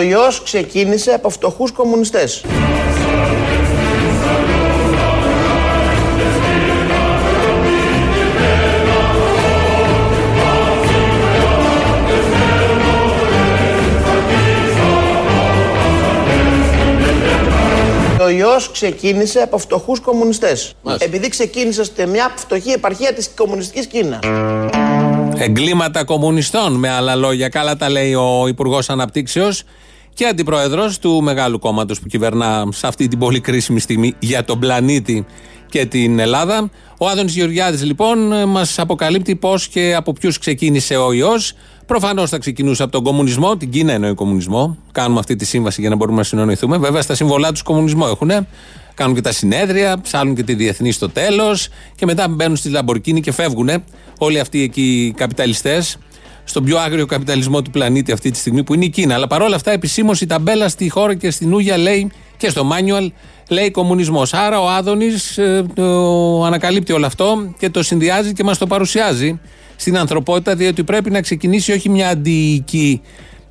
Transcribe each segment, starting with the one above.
ο ιός ξεκίνησε από φτωχούς κομμουνιστές. Ο ιός ξεκίνησε από φτωχούς κομμουνιστές. Επειδή ξεκίνησε σε μια φτωχή επαρχία της κομμουνιστικής Κίνας. Εγκλήματα κομμουνιστών, με άλλα λόγια. Καλά τα λέει ο Υπουργός Αναπτύξεως και αντιπρόεδρος του μεγάλου κόμματος που κυβερνά σε αυτή την πολύ κρίσιμη στιγμή για τον πλανήτη και την Ελλάδα. Ο Άδωνης Γεωργιάδης λοιπόν μας αποκαλύπτει πώς και από ποιους ξεκίνησε ο ιός. Προφανώς θα ξεκινούσε από τον κομμουνισμό, την Κίνα εννοεί κομμουνισμό. Κάνουμε αυτή τη σύμβαση για να μπορούμε να συνοηθούμε. Βέβαια στα συμβολά τους κομμουνισμό έχουν. Κάνουν και τα συνέδρια, ψάλουν και τη διεθνή στο τέλος και μετά μπαίνουν στη Λαμπορκίνη και φεύγουν όλοι αυτοί εκεί οι καπιταλιστές στον πιο άγριο καπιταλισμό του πλανήτη αυτή τη στιγμή που είναι η Κίνα. Αλλά παρόλα αυτά επισήμω η ταμπέλα στη χώρα και στην Ούγια λέει και στο μάνιουαλ λέει κομμουνισμός. Άρα ο Άδωνης ε, το ανακαλύπτει όλο αυτό και το συνδυάζει και μας το παρουσιάζει στην ανθρωπότητα, διότι πρέπει να ξεκινήσει όχι μια αντιοική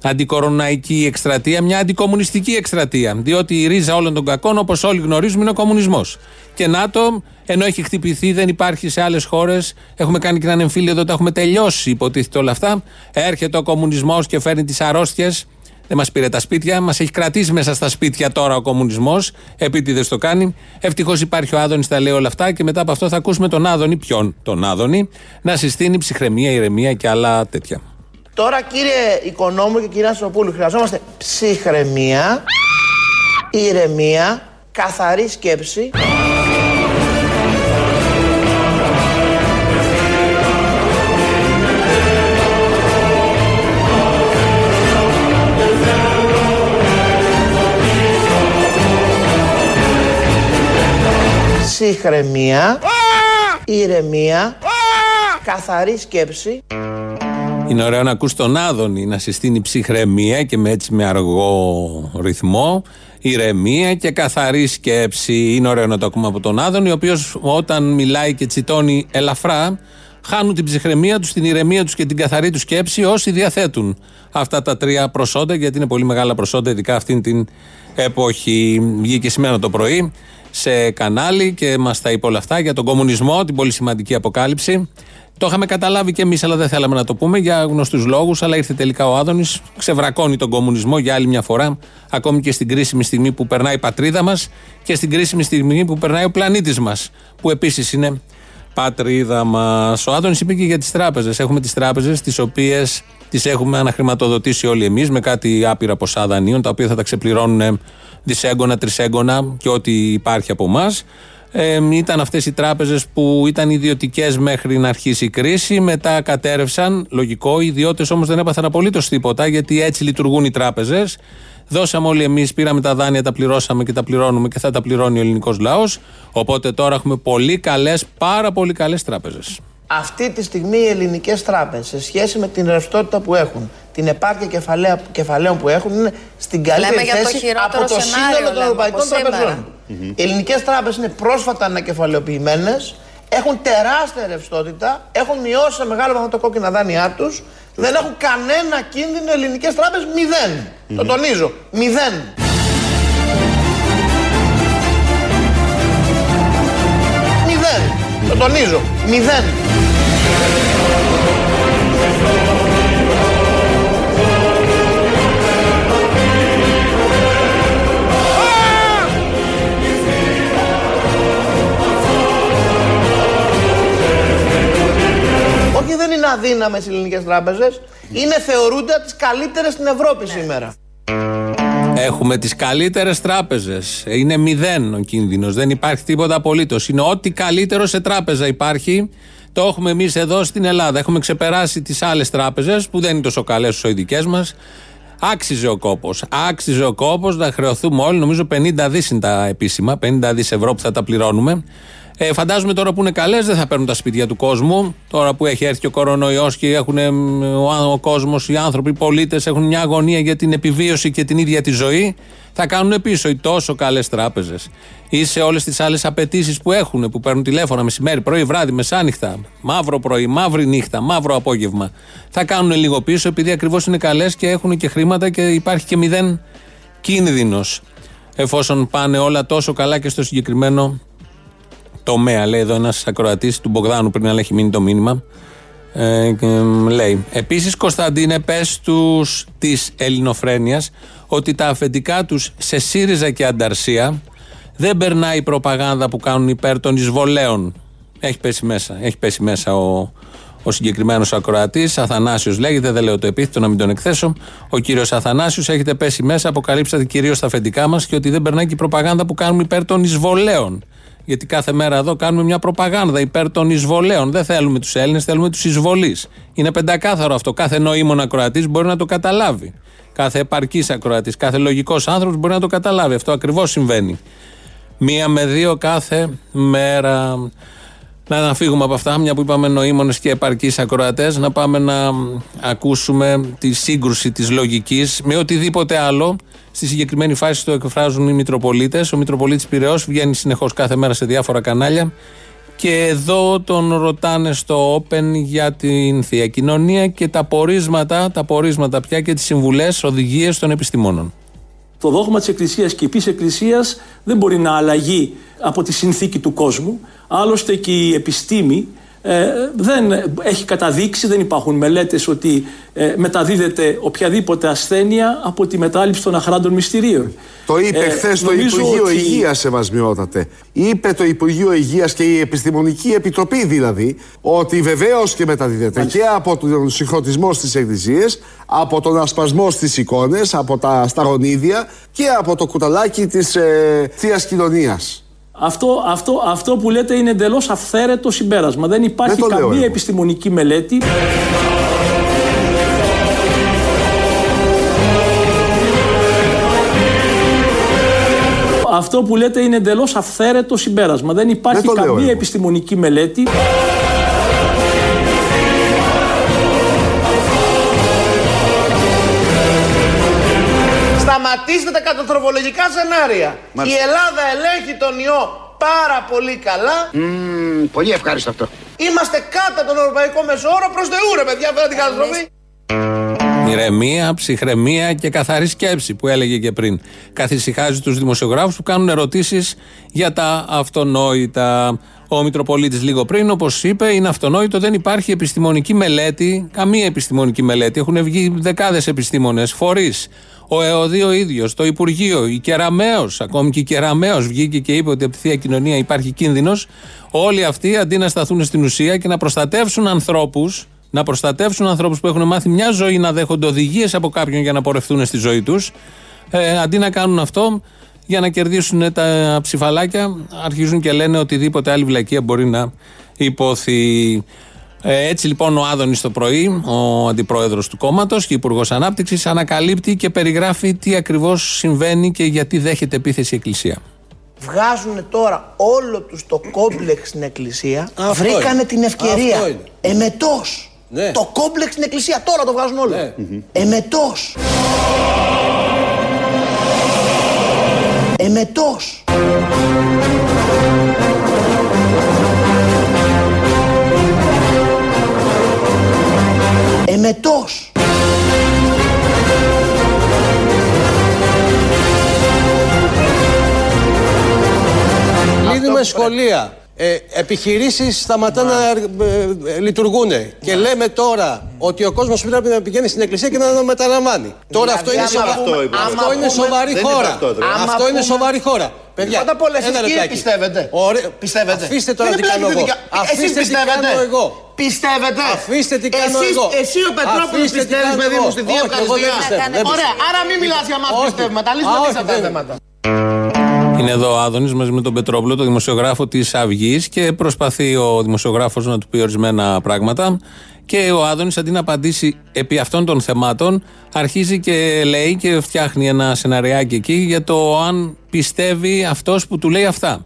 αντικοροναϊκή εκστρατεία, μια αντικομουνιστική εκστρατεία. Διότι η ρίζα όλων των κακών, όπως όλοι γνωρίζουμε, είναι ο κομμουνισμός. Και ΝΑΤΟ, ενώ έχει χτυπηθεί, δεν υπάρχει σε άλλες χώρες. Έχουμε κάνει και έναν εμφύλιο εδώ, τα έχουμε τελειώσει, υποτίθεται όλα αυτά. Έρχεται ο κομμουνισμός και φέρνει τις αρρώστιες δεν μας πήρε τα σπίτια, μας έχει κρατήσει μέσα στα σπίτια τώρα ο κομμουνισμός. Επίτηδες το κάνει. Ευτυχώς υπάρχει ο Άδωνης, τα λέει όλα αυτά και μετά από αυτό θα ακούσουμε τον Άδωνη, ποιον; Τον Άδωνη, να συστήνει ψυχραιμία, ηρεμία και άλλα τέτοια. Τώρα κύριε Οικονόμου και κυρία Σοπούλου, χρειαζόμαστε ψυχραιμία, ηρεμία, καθαρή σκέψη. ψυχραιμία, ηρεμία, καθαρή σκέψη. Είναι ωραίο να ακούς τον Άδωνη να συστήνει ψυχραιμία και με έτσι με αργό ρυθμό, ηρεμία και καθαρή σκέψη. Είναι ωραίο να το ακούμε από τον Άδωνη, ο οποίος όταν μιλάει και τσιτώνει ελαφρά, χάνουν την ψυχραιμία τους, την ηρεμία τους και την καθαρή τους σκέψη όσοι διαθέτουν αυτά τα τρία προσόντα, γιατί είναι πολύ μεγάλα προσόντα, ειδικά αυτήν την εποχή. Βγήκε σήμερα το πρωί σε κανάλι και μας τα είπε όλα αυτά για τον κομμουνισμό, την πολύ σημαντική αποκάλυψη. Το είχαμε καταλάβει και εμείς, αλλά δεν θέλαμε να το πούμε για γνωστούς λόγους. Αλλά ήρθε τελικά ο Άδωνης, ξεβρακώνει τον κομμουνισμό για άλλη μια φορά, ακόμη και στην κρίσιμη στιγμή που περνάει η πατρίδα μας και στην κρίσιμη στιγμή που περνάει ο πλανήτης μας, που επίσης είναι πατρίδα μας. Ο Άδωνης είπε και για τις τράπεζες. Έχουμε τις τράπεζες, τις οποίες τις έχουμε αναχρηματοδοτήσει όλοι εμείς με κάτι άπειρα ποσά δανείων, τα οποία θα τα ξεπληρώνουν δισέγγωνα, τρισέγγωνα και ό,τι υπάρχει από εμάς. Ε, ήταν αυτές οι τράπεζες που ήταν ιδιωτικές μέχρι να αρχίσει η κρίση μετά κατέρευσαν, λογικό οι ιδιώτες όμως δεν έπαθαν απολύτως τίποτα γιατί έτσι λειτουργούν οι τράπεζες. Δώσαμε όλοι εμείς, πήραμε τα δάνεια, τα πληρώσαμε και τα πληρώνουμε και θα τα πληρώνει ο ελληνικός λαός. Οπότε τώρα έχουμε πολύ καλές, πάρα πολύ καλές τράπεζες αυτή τη στιγμή οι ελληνικές τράπεζες σε σχέση με την ρευστότητα που έχουν, την επάρκεια κεφαλαίων που έχουν, είναι στην καλύτερη θέση από το σύνολο των ευρωπαϊκών τραπεζών. Οι ελληνικές τράπεζες είναι πρόσφατα ανακεφαλαιοποιημένες, έχουν τεράστια ρευστότητα, έχουν μειώσει σε μεγάλο βαθμό τα κόκκινα δάνειά τους, δεν έχουν κανένα κίνδυνο ελληνικές τράπεζες, μηδέν. Το τονίζω, μηδέν. Μηδέν. Το τονίζω, μηδέν. Όχι δεν είναι αδύναμες οι ελληνικές τράπεζες, είναι θεωρούνται τις καλύτερες στην Ευρώπη ναι. σήμερα. Έχουμε τις καλύτερες τράπεζες. Είναι μηδέν ο κίνδυνος. Δεν υπάρχει τίποτα απολύτως. Είναι ό,τι καλύτερο σε τράπεζα υπάρχει. Το έχουμε εμείς εδώ στην Ελλάδα. Έχουμε ξεπεράσει τις άλλες τράπεζες που δεν είναι τόσο καλές όσο οι δικές μας. Άξιζε ο κόπος. Άξιζε ο κόπος να χρεωθούμε όλοι. Νομίζω 50 δις είναι τα επίσημα. 50 δις ευρώ που θα τα πληρώνουμε. Ε, φαντάζομαι τώρα που είναι καλές δεν θα παίρνουν τα σπίτια του κόσμου. Τώρα που έχει έρθει ο κορονοϊός και έχουν, ο, ο κόσμος, οι άνθρωποι, οι πολίτες έχουν μια αγωνία για την επιβίωση και την ίδια τη ζωή, θα κάνουν πίσω οι τόσο καλές τράπεζες ή σε όλες τις άλλες απαιτήσεις που έχουν, που παίρνουν τηλέφωνα μεσημέρι, πρωί, βράδυ, μεσάνυχτα, μαύρο πρωί, μαύρη νύχτα, μαύρο απόγευμα. Θα κάνουν λίγο πίσω επειδή ακριβώς είναι καλές και έχουν και χρήματα και υπάρχει και μηδέν κίνδυνος. Εφόσον πάνε όλα τόσο καλά και στο συγκεκριμένο τομέα. Λέει εδώ ένας ακροατής του Μπογδάνου πριν, αλλά έχει μείνει το μήνυμα. Ε, λέει Επίσης Κωνσταντίνε πες τους της ελληνοφρένειας ότι τα αφεντικά τους σε ΣΥΡΙΖΑ και Ανταρσία δεν περνάει η προπαγάνδα που κάνουν υπέρ των εισβολέων έχει πέσει μέσα, έχει πέσει μέσα ο, ο συγκεκριμένος ακροατής, Αθανάσιος λέγεται, δεν λέω το επίθετο να μην τον εκθέσω. Ο κύριος Αθανάσιος έχετε πέσει μέσα, αποκαλύψατε κυρίως τα αφεντικά μας και ότι δεν περνάει και η προπαγάνδα που κάνουμε υπέρ των εισβολέων. Γιατί κάθε μέρα εδώ κάνουμε μια προπαγάνδα υπέρ των εισβολέων. Δεν θέλουμε τους Έλληνες, θέλουμε τους εισβολείς. Είναι πεντακάθαρο αυτό. Κάθε νοήμων ακροατής μπορεί να το καταλάβει. Κάθε επαρκής ακροατής, κάθε λογικός άνθρωπος μπορεί να το καταλάβει. Αυτό ακριβώς συμβαίνει. Μία με δύο κάθε μέρα. Να φύγουμε από αυτά, μια που είπαμε νοήμονες και επαρκείς ακροατές, να πάμε να ακούσουμε τη σύγκρουση της λογικής με οτιδήποτε άλλο. Στη συγκεκριμένη φάση το εκφράζουν οι Μητροπολίτες. Ο Μητροπολίτης Πυραιός βγαίνει συνεχώς κάθε μέρα σε διάφορα κανάλια. Και εδώ τον ρωτάνε στο Open για την θεία κοινωνία και τα πορίσματα, τα πορίσματα πια και τις συμβουλές, οδηγίες των επιστημόνων. Το δόγμα της Εκκλησίας και η πίση Εκκλησίας δεν μπορεί να αλλαγεί από τη συνθήκη του κόσμου. Άλλωστε και η επιστήμη ε, δεν έχει καταδείξει, δεν υπάρχουν μελέτες ότι ε, μεταδίδεται οποιαδήποτε ασθένεια από τη μετάληψη των αχράντων μυστηρίων. Το είπε ε, χθες το Υπουργείο ότι... Υγείας, Σεβασμιότατε. Είπε το Υπουργείο Υγείας και η Επιστημονική Επιτροπή δηλαδή ότι βεβαίως και μεταδίδεται και από τον συγχρονισμό στις εκκλησίες, από τον ασπασμό στις εικόνες, από τα σταγονίδια και από το κουταλάκι της ε, θείας κοινωνίας. Αυτό, αυτό, αυτό που λέτε είναι εντελώς αυθαίρετο συμπέρασμα. Δεν υπάρχει καμία επιστημονική μελέτη. Αυτό που λέτε είναι εντελώς αυθαίρετο συμπέρασμα. Δεν υπάρχει καμία επιστημονική μελέτη. Σταματήστε τα καταστροφολογικά σενάρια. Η Ελλάδα ελέγχει τον ιό πάρα πολύ καλά. Mm, πολύ ευχάριστο αυτό. Είμαστε κάτω τον ευρωπαϊκό μεσόωρο προς Θεού, ρε παιδιά, φέρα την καταστροφή. Ηρεμία, ψυχραιμία και καθαρή σκέψη που έλεγε και πριν. Καθησυχάζει τους δημοσιογράφους που κάνουν ερωτήσεις για τα αυτονόητα. Ο Μητροπολίτης λίγο πριν, όπως είπε, είναι αυτονόητο, δεν υπάρχει επιστημονική μελέτη, καμία επιστημονική μελέτη. Έχουν βγει δεκάδες επιστήμονες, φορείς, ο ΕΟΔΗ ο ίδιος, το Υπουργείο, η Κεραμαίος, ακόμη και η Κεραμαίος βγήκε και είπε ότι από τη θεία κοινωνία υπάρχει κίνδυνος. Όλοι αυτοί αντί να σταθούν στην ουσία και να προστατεύσουν ανθρώπους, να προστατεύσουν ανθρώπους που έχουν μάθει μια ζωή να δέχονται οδηγίες από κάποιον για να πορευτούν στη ζωή τους, ε, αντί να κάνουν αυτό για να κερδίσουν τα ψηφαλάκια, αρχίζουν και λένε οτιδήποτε άλλη βλακεία μπορεί να υποθεί. Ε, έτσι λοιπόν ο Άδωνης το πρωί, ο αντιπρόεδρος του κόμματος και υπουργός Ανάπτυξης, ανακαλύπτει και περιγράφει τι ακριβώς συμβαίνει και γιατί δέχεται επίθεση η Εκκλησία. Βγάζουν τώρα όλο τους το κόμπλεξ στην Εκκλησία. βρήκανε την ευκαιρία. Εμετός. Ναι. Το κόμπλεξ στην Εκκλησία τώρα το βγάζουν όλο. Ναι. Εμετός. Εμετός. Εμετός. Κλείνουμε σχολεία. Ε, επιχειρήσεις σταματάνε να ε, ε, λειτουργούν. Και λέμε τώρα ότι ο κόσμος πρέπει να πηγαίνει στην εκκλησία και να το μεταλαμβάνει. Τώρα αυτό είναι, σοβα... αυτό είναι σοβαρή χώρα. Αυτό είναι σοβαρή χώρα. Παιδιά, Πρώτα απ' όλα, εσείς πιστεύετε. Ωραία. Πιστεύετε. Αφήστε τώρα τι κάνω εγώ. Αφήστε τι κάνω εγώ. Πιστεύετε. Αφήστε τι κάνω εγώ. Εσύ ο Πετρόπουλος πιστεύεις, παιδί μου, στη Δία Ωραία, άρα μην μιλάς για μας πιστεύματα. Λύσουμε αυτά τα θέματα. Είναι εδώ ο Άδωνης μαζί με τον Πετρόπουλο, το δημοσιογράφο της Αυγής και προσπαθεί ο δημοσιογράφος να του πει ορισμένα πράγματα. Και ο Άδωνης αντί να απαντήσει επί αυτών των θεμάτων, αρχίζει και λέει και φτιάχνει ένα σεναριάκι εκεί για το αν πιστεύει αυτός που του λέει αυτά.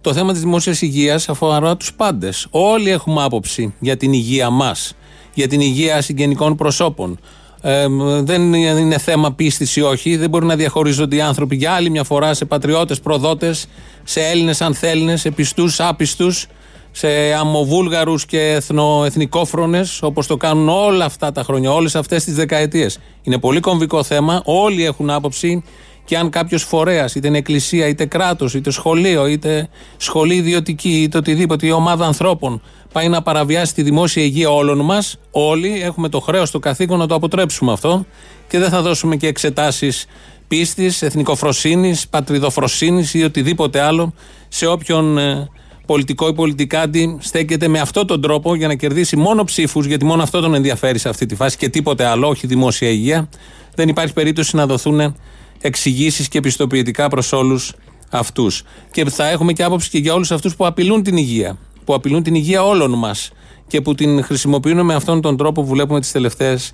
Το θέμα της δημόσιας υγείας αφορά τους πάντες. Όλοι έχουμε άποψη για την υγεία μας, για την υγεία συγγενικών προσώπων. Ε, δεν είναι θέμα πίστης ή όχι. Δεν μπορεί να διαχωρίζονται οι άνθρωποι για άλλη μια φορά σε πατριώτες, προδότες, σε Έλληνες, ανθέλληνε, σε πιστούς, άπιστους, σε αμοβούλγαρους και εθνο, εθνικόφρονε, όπως το κάνουν όλα αυτά τα χρόνια, όλες αυτές τις δεκαετίες. Είναι πολύ κομβικό θέμα. Όλοι έχουν άποψη και αν κάποιος φορέας, είτε είναι εκκλησία, είτε κράτος, είτε σχολείο, είτε σχολή ιδιωτική, είτε οτιδήποτε, η ομάδα ανθρώπων πάει να παραβιάσει τη δημόσια υγεία όλων μας, όλοι έχουμε το χρέος, το καθήκον να το αποτρέψουμε αυτό και δεν θα δώσουμε και εξετάσεις πίστης, εθνικοφροσύνης, πατριδοφροσύνης ή οτιδήποτε άλλο σε όποιον ε, πολιτικό ή πολιτικάντη στέκεται με αυτόν τον τρόπο για να κερδίσει μόνο ψήφους, γιατί μόνο αυτό τον ενδιαφέρει σε αυτή τη φάση και τίποτε άλλο, όχι δημόσια υγεία. Δεν υπάρχει περίπτωση να δοθούν εξηγήσεις και επιστοποιητικά προς όλους αυτούς. Και θα έχουμε και άποψη και για όλους αυτούς που απειλούν την υγεία. Που απειλούν την υγεία όλων μας και που την χρησιμοποιούν με αυτόν τον τρόπο που βλέπουμε τις τελευταίες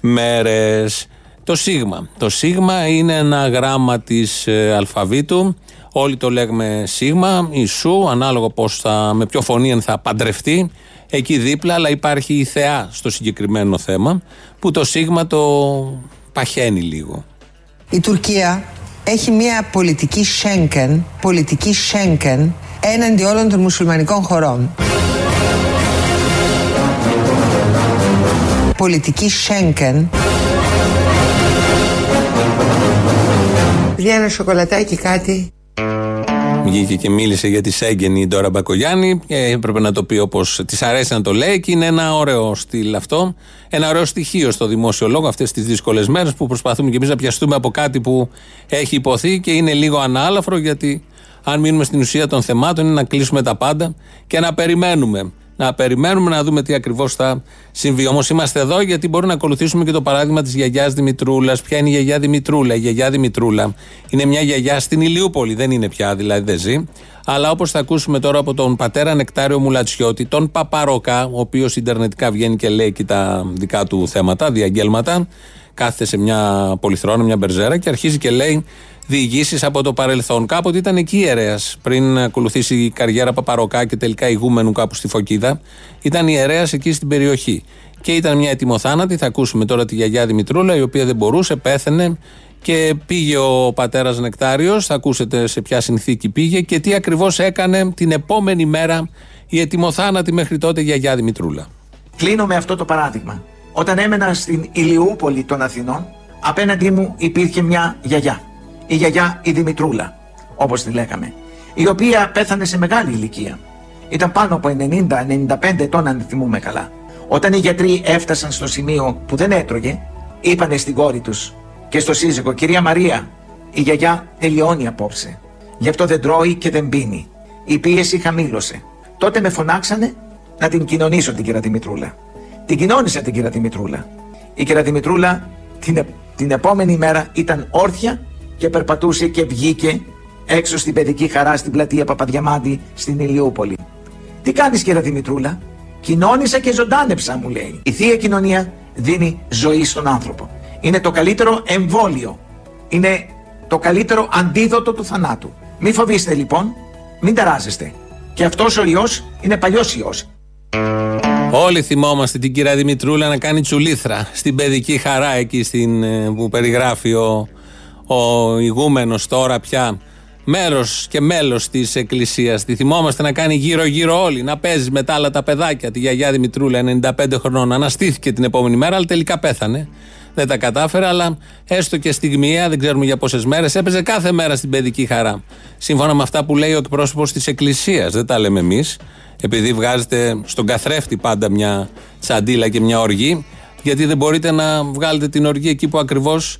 μέρες. Το Σίγμα. Το Σίγμα είναι ένα γράμμα της ε, αλφαβήτου. Όλοι το λέγουμε Σίγμα ή Σου, ανάλογα πώς θα, με ποιο φωνή θα παντρευτεί. Εκεί δίπλα, αλλά υπάρχει η θεά στο συγκεκριμένο θέμα, που το Σίγμα το παχαίνει λίγο. Η Τουρκία έχει μια πολιτική Σέγκεν, πολιτική Σέγκεν έναντι όλων των μουσουλμανικών χωρών. Πολιτική Σέγκεν. Βγαίνει ένα σοκολατάκι κάτι. Βγήκε και μίλησε για τη Σέγγεν η Ντόρα Μπακογιάννη και έπρεπε να το πει όπως της αρέσει να το λέει και είναι ένα ωραίο στυλ αυτό. Ένα ωραίο στοιχείο στο δημόσιο λόγο αυτές τις δύσκολες μέρες που προσπαθούμε και εμείς να πιαστούμε από κάτι που έχει υποθεί και είναι λίγο ανάλαφρο γιατί αν μείνουμε στην ουσία των θεμάτων είναι να κλείσουμε τα πάντα και να περιμένουμε να περιμένουμε να δούμε τι ακριβώς θα συμβεί. Όμως είμαστε εδώ γιατί μπορούμε να ακολουθήσουμε και το παράδειγμα της γιαγιάς Δημητρούλας. Ποια είναι η γιαγιά Δημητρούλα; Η γιαγιά Δημητρούλα είναι μια γιαγιά στην Ηλιούπολη. Δεν είναι πια, δηλαδή δεν ζει. Αλλά όπως θα ακούσουμε τώρα από τον πατέρα Νεκτάριο Μουλατσιώτη, τον Παπαρόκα, ο οποίος Ιντερνετικά βγαίνει και λέει και τα δικά του θέματα, διαγγέλματα. Κάθεται σε μια πολυθρόνα, μια μπερζέρα και αρχίζει και λέει διηγήσεις από το παρελθόν. Κάποτε ήταν εκεί ιερέα, πριν ακολουθήσει η καριέρα Παπαροκά και τελικά ηγούμενου κάπου στη Φωκίδα. Ήταν ιερέα εκεί στην περιοχή. Και ήταν μια ετοιμοθάνατη. Θα ακούσουμε τώρα τη γιαγιά Δημητρούλα, η οποία δεν μπορούσε, πέθανε και πήγε ο πατέρας Νεκτάριος. Θα ακούσετε σε ποια συνθήκη πήγε και τι ακριβώς έκανε την επόμενη μέρα η ετοιμοθάνατη μέχρι τότε γιαγιά Δημητρούλα. Κλείνω με αυτό το παράδειγμα. Όταν έμενα στην Ηλιούπολη των Αθηνών, απέναντί μου υπήρχε μια γιαγιά η γιαγιά η Δημητρούλα, όπως τη λέγαμε, η οποία πέθανε σε μεγάλη ηλικία. Ήταν πάνω από 90-95 ετών αν θυμούμε καλά. Όταν οι γιατροί έφτασαν στο σημείο που δεν έτρωγε, είπανε στην κόρη τους και στο σύζυγο «Κυρία Μαρία, η γιαγιά τελειώνει απόψε. Γι' αυτό δεν τρώει και δεν πίνει. Η πίεση χαμήλωσε. Τότε με φωνάξανε να την κοινωνήσω την κυρία Δημητρούλα. Την κοινώνησα την κυρία Δημητρούλα. Η κυρία Δημητρούλα την, την επόμενη μέρα ήταν όρθια και περπατούσε και βγήκε έξω στην παιδική χαρά στην πλατεία Παπαδιαμάντη στην Ηλιούπολη. Τι κάνεις κύριε Δημητρούλα, κοινώνησα και ζωντάνεψα μου λέει. Η Θεία Κοινωνία δίνει ζωή στον άνθρωπο. Είναι το καλύτερο εμβόλιο. Είναι το καλύτερο αντίδοτο του θανάτου. Μην φοβήστε λοιπόν, μην ταράζεστε. Και αυτός ο ιός είναι παλιός ιός. Όλοι θυμόμαστε την κυρία Δημητρούλα να κάνει τσουλήθρα στην παιδική χαρά εκεί στην, ε, που περιγράφει ο ο ηγούμενος τώρα πια μέρος και μέλος της Εκκλησίας. Τη θυμόμαστε να κάνει γύρω-γύρω όλοι, να παίζει με τα άλλα τα παιδάκια. Τη γιαγιά Δημητρούλα, 95 χρονών, αναστήθηκε την επόμενη μέρα, αλλά τελικά πέθανε. Δεν τα κατάφερε, αλλά έστω και στιγμιαία, δεν ξέρουμε για πόσες μέρες, έπαιζε κάθε μέρα στην παιδική χαρά. Σύμφωνα με αυτά που λέει ο εκπρόσωπος της Εκκλησίας, δεν τα λέμε εμείς, επειδή βγάζετε στον καθρέφτη πάντα μια τσαντίλα και μια οργή, γιατί δεν μπορείτε να βγάλετε την οργή εκεί που ακριβώς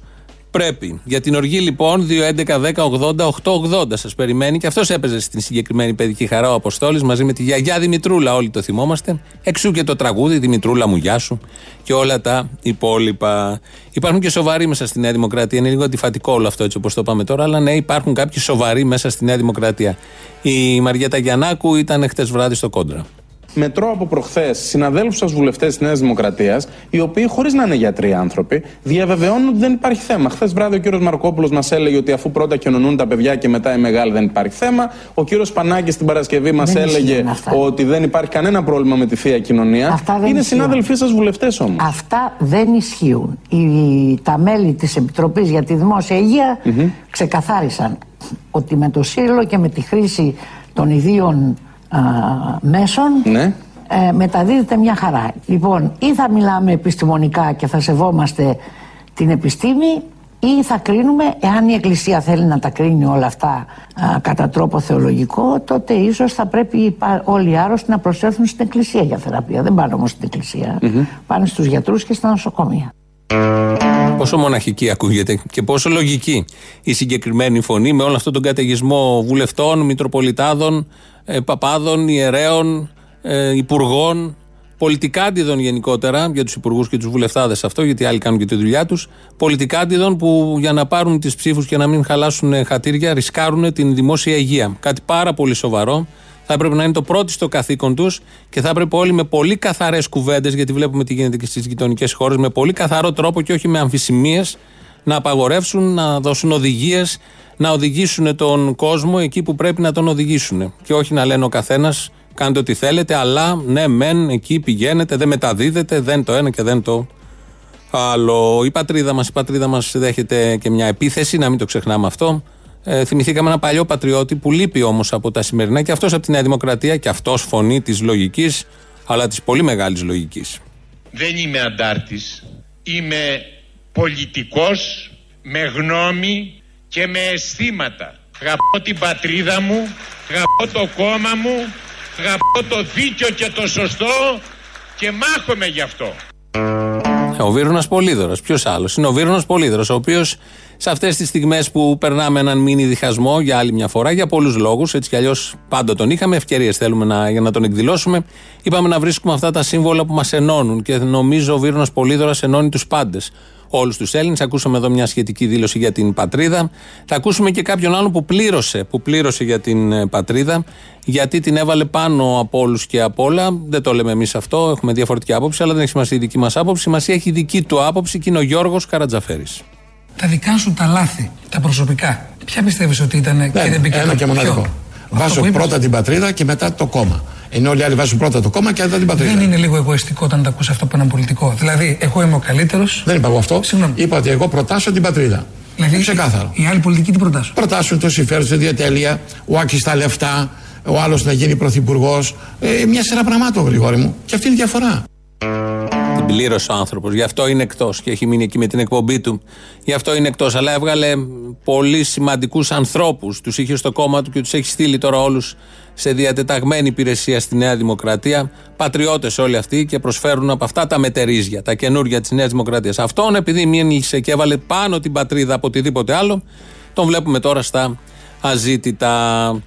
Πρέπει. Για την οργή λοιπόν 2.11.10.80.880 σας περιμένει και αυτός έπαιζε στην συγκεκριμένη παιδική χαρά ο Αποστόλης μαζί με τη γιαγιά Δημητρούλα. Όλοι το θυμόμαστε. Εξού και το τραγούδι Δημητρούλα μου γεια σου και όλα τα υπόλοιπα. Υπάρχουν και σοβαροί μέσα στη Νέα Δημοκρατία. Είναι λίγο αντιφατικό όλο αυτό έτσι όπως το πάμε τώρα. Αλλά ναι, υπάρχουν κάποιοι σοβαροί μέσα στη Νέα Δημοκρατία. Η Μαριέτα Γιαννάκου ήταν χτες βράδυ στο κόντρα. Μετρώ από προχθές συναδέλφους σας βουλευτές της Νέας Δημοκρατίας, οι οποίοι χωρίς να είναι γιατροί άνθρωποι, διαβεβαιώνουν ότι δεν υπάρχει θέμα. Χθες βράδυ ο κύριος Μαρκόπουλος μας έλεγε ότι αφού πρώτα κοινωνούν τα παιδιά και μετά οι μεγάλοι δεν υπάρχει θέμα. Ο κύριος Πανάκης την Παρασκευή μας έλεγε ότι δεν υπάρχει κανένα πρόβλημα με τη θεία κοινωνία. είναι συνάδελφοί σας βουλευτές όμως. Αυτά δεν ισχύουν. Οι, τα μέλη της Επιτροπής για τη Δημόσια Υγεία ξεκαθάρισαν ότι με το σύλλογο και με τη χρήση των ιδίων μέσων ναι. ε, μεταδίδεται μια χαρά. Λοιπόν, ή θα μιλάμε επιστημονικά και θα σεβόμαστε την επιστήμη ή θα κρίνουμε, εάν η Εκκλησία θέλει να τα κρίνει όλα αυτά κατά τρόπο θεολογικό, τότε ίσως θα πρέπει όλοι οι άρρωστοι να προσέλθουν στην Εκκλησία για θεραπεία. Δεν πάνε όμως στην Εκκλησία, πάνε στους γιατρούς και στα νοσοκομεία. Πόσο μοναχική ακούγεται και πόσο λογική η συγκεκριμένη φωνή με όλο αυτόν τον καταιγισμό βουλευτών, μητροπολιτάδων, ε, παπάδων, ιερέων, ε, υπουργών, πολιτικάντιδων γενικότερα, για τους υπουργούς και τους βουλευτάδες αυτό, γιατί άλλοι κάνουν και τη δουλειά τους. Πολιτικάντιδων που για να πάρουν τις ψήφους και να μην χαλάσουν χατήρια, ρισκάρουν την δημόσια υγεία. Κάτι πάρα πολύ σοβαρό. Θα έπρεπε να είναι το πρώτο στο καθήκον τους και θα έπρεπε όλοι με πολύ καθαρές κουβέντες, γιατί βλέπουμε τι γίνεται και στις γειτονικές χώρες, με πολύ καθαρό τρόπο και όχι με αμφισημίες, να απαγορεύσουν, να δώσουν οδηγίες, να οδηγήσουν τον κόσμο εκεί που πρέπει να τον οδηγήσουν. Και όχι να λένε ο καθένας, κάντε ό,τι θέλετε, αλλά ναι, μεν, εκεί πηγαίνετε, δεν μεταδίδετε, δεν το ένα και δεν το άλλο. Η πατρίδα μας, η πατρίδα μας δέχεται και μια επίθεση, να μην το ξεχνάμε αυτό. Ε, θυμηθήκαμε ένα παλιό πατριώτη που λείπει όμως από τα σημερινά και αυτός από τη Νέα Δημοκρατία και αυτός φωνή της λογικής, αλλά της πολύ μεγάλης λογικής. Δεν είμαι αντάρτης. Είμαι πολιτικός με γνώμη και με αισθήματα. Αγαπώ την πατρίδα μου, αγαπώ το κόμμα μου, αγαπώ το δίκιο και το σωστό και μάχομαι γι' αυτό. Ο Βίρονα Πολύδωρο. Ποιος άλλος; Είναι ο Βίρονα Πολύδωρο, ο οποίος σε αυτές τις στιγμές που περνάμε έναν μήνυ διχασμό για άλλη μια φορά, για πολλούς λόγους, έτσι κι αλλιώς πάντα τον είχαμε, ευκαιρίες θέλουμε να, για να τον εκδηλώσουμε. Είπαμε να βρίσκουμε αυτά τα σύμβολα που μας ενώνουν και νομίζω ο Βίρονα Πολύδωρας ενώνει τους πάντες όλους τους Έλληνες. Ακούσαμε εδώ μια σχετική δήλωση για την πατρίδα. Θα ακούσουμε και κάποιον άλλον που πλήρωσε, που πλήρωσε για την ε, πατρίδα, γιατί την έβαλε πάνω από όλους και από όλα. Δεν το λέμε εμείς αυτό, έχουμε διαφορετική άποψη, αλλά δεν έχει σημασία η δική μας άποψη. Σημασία έχει η δική του άποψη και είναι ο Γιώργος Καρατζαφέρης. Τα δικά σου τα λάθη, τα προσωπικά, ποια πιστεύεις ότι ήταν και δεν μπήκε Ένα και μοναδικό. Βάζω πρώτα την πατρίδα και μετά το κόμμα. Ενώ όλοι οι άλλοι βάζουν πρώτα το κόμμα και μετά την πατρίδα. Δεν είναι λίγο εγωιστικό όταν τα ακούσει αυτό από έναν πολιτικό. Δηλαδή, εγώ είμαι ο καλύτερος. Δεν είπα εγώ αυτό. Συγγνώμη. Είπα ότι εγώ προτάσω την πατρίδα. Δηλαδή, είναι ξεκάθαρο. Οι άλλοι πολιτικοί τι προτάσουν; Προτάσουν το συμφέρον τη διατέλεια, ο Άκης τα λεφτά, ο άλλος να γίνει πρωθυπουργός. Ε, μια σειρά πραγμάτων, Γρηγόρη μου. Και αυτή είναι η διαφορά. Την πλήρωσε ο άνθρωπος. Γι' αυτό είναι εκτός και έχει μείνει εκεί με την εκπομπή του. Γι' αυτό είναι εκτός. Αλλά έβγαλε πολύ σημαντικούς ανθρώπους. Τους είχε στο κόμμα του και τους έχει στείλει τώρα όλους σε διατεταγμένη υπηρεσία στη Νέα Δημοκρατία. Πατριώτες όλοι αυτοί και προσφέρουν από αυτά τα μετερίζια, τα καινούργια της Νέας Δημοκρατίας. Αυτόν επειδή μίλησε και έβαλε πάνω την πατρίδα από οτιδήποτε άλλο, τον βλέπουμε τώρα στα αζήτητα.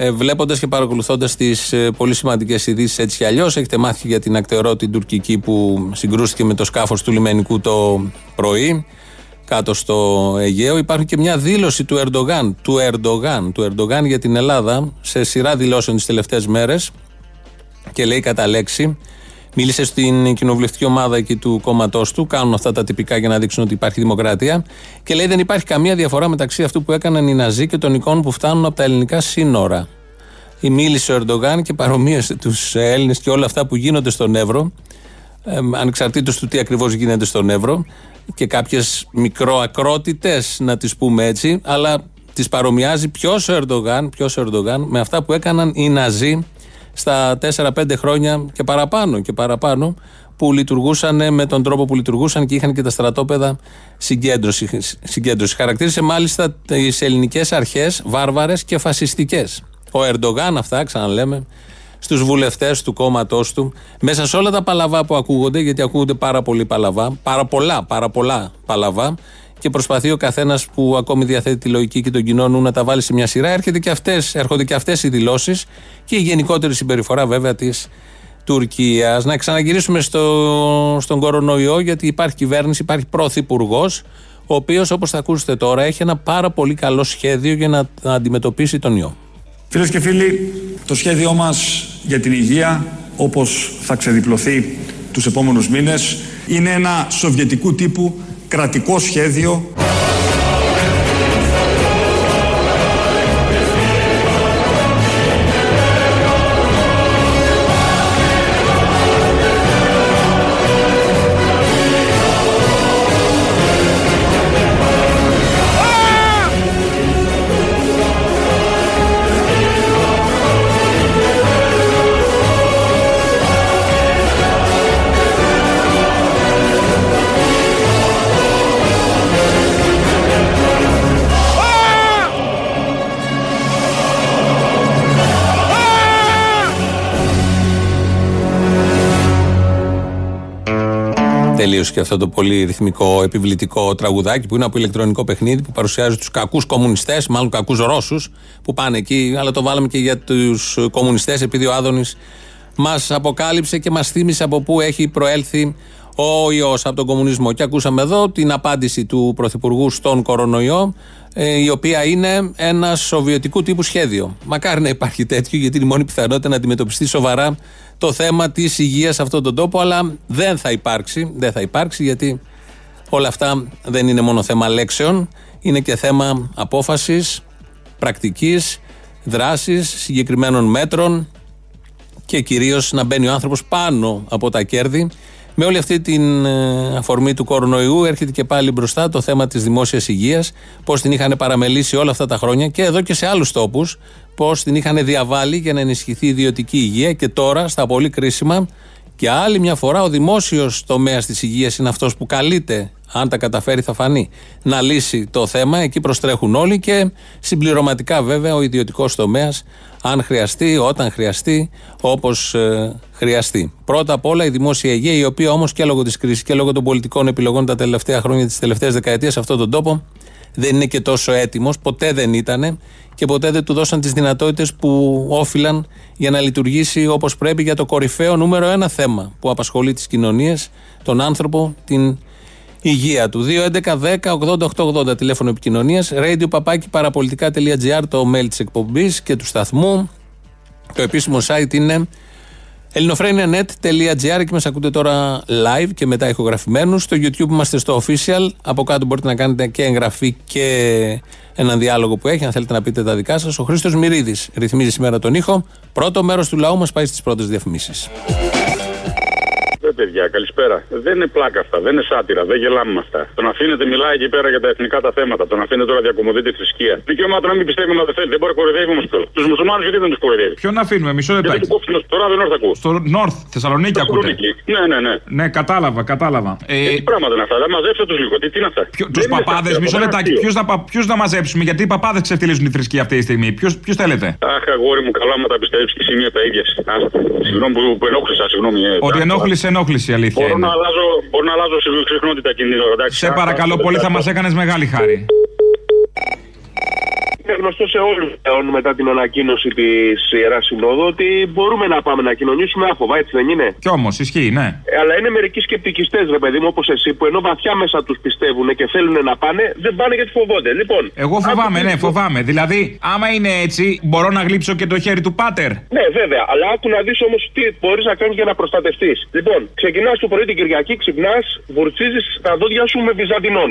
Ε, Βλέποντας και παρακολουθώντας τις ε, πολύ σημαντικές ειδήσεις έτσι κι αλλιώς, έχετε μάθει για την ακτεωρό την τουρκική που συγκρούστηκε με το σκάφος του λιμενικού το πρωί κάτω στο Αιγαίο. Υπάρχει και μια δήλωση του Ερντογάν, του Ερντογάν, του Ερντογάν για την Ελλάδα σε σειρά δηλώσεων τις τελευταίες μέρες και λέει κατά λέξη. Μίλησε στην κοινοβουλευτική ομάδα εκεί του κόμματός του. Κάνουν αυτά τα τυπικά για να δείξουν ότι υπάρχει δημοκρατία. Και λέει δεν υπάρχει καμία διαφορά μεταξύ αυτού που έκαναν οι Ναζί και των εικόνων που φτάνουν από τα ελληνικά σύνορα. Η μίλησε ο Ερντογάν και παρομοίωσε τους Έλληνες και όλα αυτά που γίνονται στον Εύρο, ε, ανεξαρτήτως του τι ακριβώς γίνεται στον Εύρο, και κάποιες μικροακρότητες, να τις πούμε έτσι, αλλά τις παρομοιάζει ποιος ο Ερντογάν, ποιος ο Ερντογάν με αυτά που έκαναν οι Ναζί στα 4-5 χρόνια και παραπάνω, και παραπάνω που λειτουργούσαν με τον τρόπο που λειτουργούσαν και είχαν και τα στρατόπεδα συγκέντρωση. συγκέντρωση. Χαρακτήρισε μάλιστα τις ελληνικές αρχές βάρβαρες και φασιστικές. Ο Ερντογάν, αυτά ξαναλέμε, στους βουλευτές του κόμματός του, μέσα σε όλα τα παλαβά που ακούγονται, γιατί ακούγονται πάρα πολύ παλαβά, πάρα πολλά, πάρα πολλά παλαβά, και προσπαθεί ο καθένας που ακόμη διαθέτει τη λογική και τον κοινό νου να τα βάλει σε μια σειρά. Έρχεται και αυτές, έρχονται και αυτές οι δηλώσεις και η γενικότερη συμπεριφορά βέβαια της Τουρκίας. Να ξαναγυρίσουμε στο, στον κορονοϊό, γιατί υπάρχει κυβέρνηση, υπάρχει πρωθυπουργός, ο οποίος όπως θα ακούσετε τώρα έχει ένα πάρα πολύ καλό σχέδιο για να, να αντιμετωπίσει τον ιό. Φίλες και φίλοι, το σχέδιό μας για την υγεία όπως θα ξεδιπλωθεί τους επόμενους μήνες, είναι ένα σοβιετικού τύπου κρατικό σχέδιο Τελείωσε και αυτό το πολύ ρυθμικό επιβλητικό τραγουδάκι που είναι από ηλεκτρονικό παιχνίδι που παρουσιάζει τους κακούς κομμουνιστές, μάλλον κακούς Ρώσους που πάνε εκεί. Αλλά το βάλαμε και για τους κομμουνιστές επειδή ο Άδωνης μας αποκάλυψε και μας θύμισε από πού έχει προέλθει ο ιός από τον κομμουνισμό. Και ακούσαμε εδώ την απάντηση του Πρωθυπουργού στον κορονοϊό, ε, η οποία είναι ένα σοβιετικού τύπου σχέδιο. Μακάρι να υπάρχει τέτοιο, γιατί είναι η μόνη πιθανότητα να αντιμετωπιστεί σοβαρά το θέμα της υγείας σε αυτόν τον τόπο, αλλά δεν θα υπάρξει. Δεν θα υπάρξει γιατί όλα αυτά δεν είναι μόνο θέμα λέξεων, είναι και θέμα απόφασης, πρακτικής, δράσης, συγκεκριμένων μέτρων και κυρίως να μπαίνει ο άνθρωπος πάνω από τα κέρδη. Με όλη αυτή την ε, αφορμή του κορονοϊού έρχεται και πάλι μπροστά το θέμα της δημόσιας υγείας, πώς την είχαν παραμελήσει όλα αυτά τα χρόνια και εδώ και σε άλλους τόπους πώς την είχαν διαβάλει για να ενισχυθεί η ιδιωτική υγεία και τώρα στα πολύ κρίσιμα και άλλη μια φορά ο δημόσιος τομέας της υγείας είναι αυτός που καλείται, αν τα καταφέρει θα φανεί, να λύσει το θέμα. Εκεί προστρέχουν όλοι και συμπληρωματικά βέβαια ο ιδιωτικός τομέας, αν χρειαστεί, όταν χρειαστεί, όπως ε, χρειαστεί. Πρώτα απ' όλα η δημόσια υγεία, η οποία όμως και λόγω της κρίσης και λόγω των πολιτικών επιλογών τα τελευταία χρόνια, τις τελευταίες δεκαετίες σε αυτόν τον τόπο, δεν είναι και τόσο έτοιμος, ποτέ δεν ήταν και ποτέ δεν του δώσαν τις δυνατότητες που όφυλαν για να λειτουργήσει όπως πρέπει για το κορυφαίο νούμερο ένα θέμα που απασχολεί τις κοινωνίες, τον άνθρωπο, την υγεία του. 2.11.10.80.880 τηλέφωνο επικοινωνίας, radio παπάκι παραπολιτικά.gr το mail της εκπομπής και του σταθμού. Το επίσημο site είναι ελληνοφρένια.net.gr και μας ακούτε τώρα live και μετά ηχογραφημένους. Στο YouTube είμαστε στο official. Από κάτω μπορείτε να κάνετε και εγγραφή και έναν διάλογο που έχει, αν θέλετε να πείτε τα δικά σας. Ο Χρήστος Μυρίδης ρυθμίζει σήμερα τον ήχο. Πρώτο μέρος του λαού μας πάει στις πρώτες διαφημίσεις. Ε, παιδιά, καλησπέρα. Δεν είναι πλάκα αυτά, δεν είναι σάτυρα, δεν γελάμε με αυτά. Τον αφήνετε μιλάει εκεί πέρα για τα εθνικά τα θέματα. Τον αφήνετε τώρα διακομωδεί τη θρησκεία. Δικαίωμα του να μην πιστεύει μα δεν θέλει. Δεν μπορεί να κοροϊδεύει όμως τώρα. Τους μουσουλμάνους γιατί δεν τους κοροϊδεύει; Ποιον αφήνουμε, μισό λεπτάκι. Τώρα δεν όρθα ακού. Στο North, Θεσσαλονίκη ακούτε. Ναι, ναι, ναι. Ναι, κατάλαβα, κατάλαβα. Ε, ε τι πράγματα είναι αυτά, δεν μαζέψτε τους λίγο. Τι, τι είναι αυτά; Τους παπάδες, μισό λεπτάκι. Ποιου να μαζέψουμε, γιατί οι παπάδες ξεφτυλίζουν τη θρησκεία αυτή τη στιγμή. Ποιου θέλετε; Αχ, αγόρι μου, καλά με τα πιστεύεις και εσύ μία τα ίδια. Συγγνώμη που ενόχλησα, συγγνώμη. Ε, Ότι ενόχλησε, ενόχλησε η αλήθεια μπορώ να αλλάζω, μπορώ να αλλάζω συχνότητα κινητών. Σε παρακαλώ πολύ, θα μας έκανες μεγάλη χάρη είναι γνωστό σε όλους πλέον μετά την ανακοίνωση της Ιεράς Συνόδου ότι μπορούμε να πάμε να κοινωνήσουμε άφοβα, έτσι δεν είναι; Κι όμως, ισχύει, ναι. Ε, αλλά είναι μερικοί σκεπτικιστές, ρε παιδί μου, όπως εσύ, που ενώ βαθιά μέσα τους πιστεύουν και θέλουν να πάνε, δεν πάνε γιατί φοβόνται. Λοιπόν, Εγώ φοβάμαι, ναι, φοβάμαι. Δηλαδή, άμα είναι έτσι, μπορώ να γλύψω και το χέρι του πάτερ. Ναι, βέβαια, αλλά άκου να δεις όμως τι μπορείς να κάνεις για να προστατευτείς. Λοιπόν, ξεκινάς το πρωί την Κυριακή, ξυπνάς, βουρτσίζεις τα δόντια σου με βυζαντινών.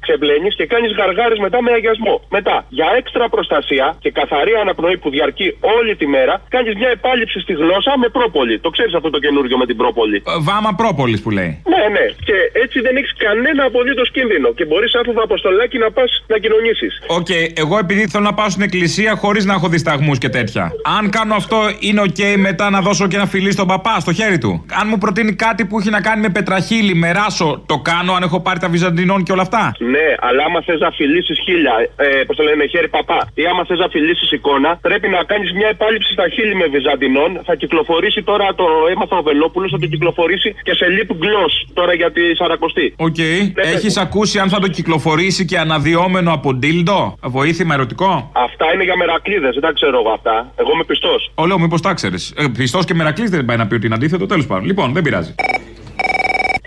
Ξεπλένεις και κάνεις γαργάρες μετά με αγιασμό. Μετά για έξτρα προστασία και καθαρή αναπνοή που διαρκεί όλη τη μέρα, κάνεις μια επάλυψη στη γλώσσα με πρόπολη. Το ξέρεις αυτό το καινούριο με την πρόπολη. Ε, βάμα πρόπολης που λέει. Ναι, ναι. Και έτσι δεν έχεις κανένα απολύτως κίνδυνο. Και μπορείς άφοβα αποστολάκι να πας να κοινωνήσεις. OK, okay. εγώ επειδή θέλω να πάω στην εκκλησία χωρίς να έχω δισταγμούς και τέτοια. Αν κάνω αυτό, είναι οκ μετά να δώσω και ένα φιλί στον παπά στο χέρι του. Αν μου προτείνει κάτι που έχει να κάνει με πετραχήλι, με ράσο, το κάνω αν έχω πάρει τα βυζαντινών και όλα αυτά. Ναι, αλλά άμα θες να φιλήσεις χείλια, ε, πώς το λένε, χέρι παπά. Ή άμα θες να φιλήσεις εικόνα, πρέπει να κάνεις μια επάλειψη στα χείλη με βυζαντινών. Θα κυκλοφορήσει τώρα το έμαθα ο Βελόπουλο, θα το κυκλοφορήσει και σε lip gloss τώρα για τη Σαρακοστή. OK. Okay. Έχεις ακούσει αν θα το κυκλοφορήσει και αναδυόμενο από ντίλντο, βοήθημα ερωτικό; Αυτά είναι για μερακλήδες, δεν τα ξέρω εγώ αυτά. Εγώ είμαι πιστός. Όλο, μήπως τα ξέρεις. Ε, πιστός και μερακλήδες δεν πάει να πει ότι είναι αντίθετο, τέλος πάντων. Λοιπόν, δεν πειράζει.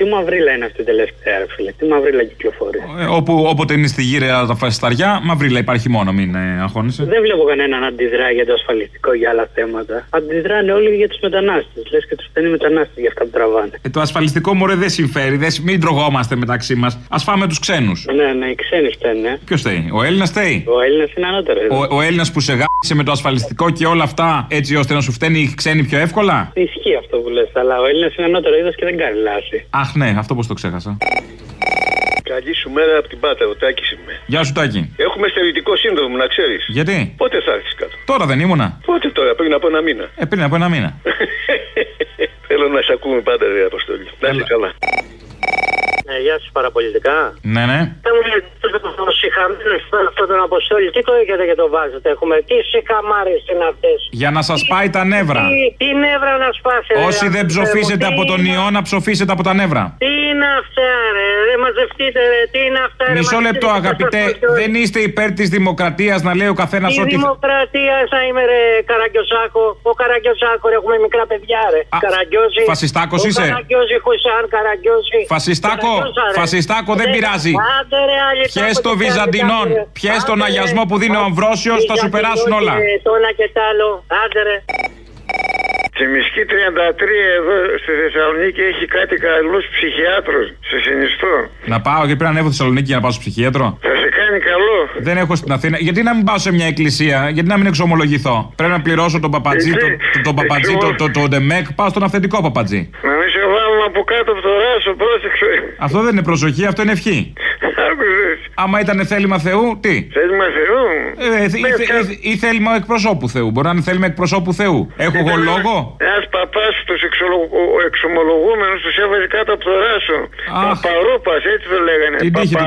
Τι μαυρίλα είναι αυτή η τελευταία, φίλε. Τι μαυρίλα κυκλοφορεί. Ε, όπου, όποτε είναι στη γύρα τα φασισταριά, μαυρίλα υπάρχει μόνο, μην ε, αγχώνεσαι. Δεν βλέπω κανέναν να αντιδρά για το ασφαλιστικό για άλλα θέματα. Αντιδράνε όλοι για τους μετανάστες. Λες και τους φταίνε οι μετανάστες για αυτά που τραβάνε. Ε, το ασφαλιστικό μωρέ δεν συμφέρει. Δεν, μην τρογόμαστε μεταξύ μας. Α φάμε τους ξένους. Ναι, ναι, οι ξένοι φταίνε. Ποιος θέλει, ο Έλληνας θέλει. Ο Έλληνας είναι ανώτερο. Ο, ο Έλληνας που σε γάμισε με το ασφαλιστικό και όλα αυτά έτσι ώστε να σου φταίνει οι ξένοι πιο εύκολα; Ισχύει αυτό που λες, αλλά ο Έλληνας είναι ανώτερο είδος και δεν κάνει λάση. Αχ, ναι, αυτό πώ το ξέχασα. Καλή σου μέρα από την Πάτα, ο Τάκης είμαι. Γεια σου, Τάκη. Έχουμε στερητικό σύνδρομο, να ξέρεις. Γιατί; Πότε θα έρθεις κάτω; Τώρα δεν ήμουνα. Πότε τώρα, πριν από ένα μήνα. Ε, πριν από ένα μήνα. Θέλω να σε ακούμε πάντα, ρε Αποστολή. Να είσαι καλά. Ε, γεια σας, παραπολιτικά. Ναι, ναι. Θα μου λέτε το συχαμένο αυτό τον Αποστόλη, τι το έχετε και το βάζετε; Έχουμε τι συχαμάρε είναι αυτές; Για να σας πάει τα νεύρα. Τι, τι νεύρα να σπάσετε. Όσοι δεν ψοφήσετε από τον ιό, να ψοφήσετε από τα νεύρα. Τι είναι αυτά, ρε. Ρε, μαζευτείτε, ρε. Τι είναι αυτά, ρε. Μισό λεπτό, αγαπητέ. Δεν είστε υπέρ της δημοκρατίας να λέει ο καθένας Η ότι. δημοκρατία θα είμαι, ρε, Καραγκιοσάκο. Ο Καραγκιοσάκο, ρε, έχουμε μικρά παιδιά, ρε. Καραγκιόζη. φασιστάκος Ο είσαι; Καραγκιόζη, Χουσάν, Καραγκιόζη. Φασιστάκο, Καραγκιόζα, ρε. φασιστάκο, δεν Ε, πειράζει. άντε, ρε, άλλη Πιες τάκο το και Βυζαντινών, κάτι, ρε. πιες τον Άντε, ρε. αγιασμό που δίνει ο Αμβρόσιος, θα σου περάσουν όλα. Και Το ένα και τ' άλλο. Άντε, ρε. Τσιμισκή 33 εδώ στη Θεσσαλονίκη έχει κάτι καλούς ψυχιάτρους. Σε συνιστώ. Να πάω και πρέπει να ανέβω στη Θεσσαλονίκη για να πάω στο ψυχίατρο. Θα σε κάνει καλό. Δεν έχω στην Αθήνα. Γιατί να μην πάω σε μια εκκλησία, γιατί να μην εξομολογηθώ. Πρέπει να πληρώσω τον παπατζή, Εκεί, το, το, τον παπατζή, το, το, το, ντεμεκ, πάω στον αυθεντικό παπατζή. Να μην σε βάλουν από κάτω από το ράσο, πρόσεξε. Αυτό δεν είναι προσοχή, αυτό είναι ευχή. Άκουσες. Άμα ήταν θέλημα Θεού, τι; Θέλημα Θεού; Ε, ε, ή, θε- ή, ή θέλημα εκπροσώπου Θεού. Μπορεί να είναι θέλημα εκπροσώπου Θεού. Έχω εγώ λόγο; Ένας παπάς τους εξομολογούμενου τους έβαζε κάτω από το ράσο. Παπαρούπας, έτσι το λέγανε. Την τύχη του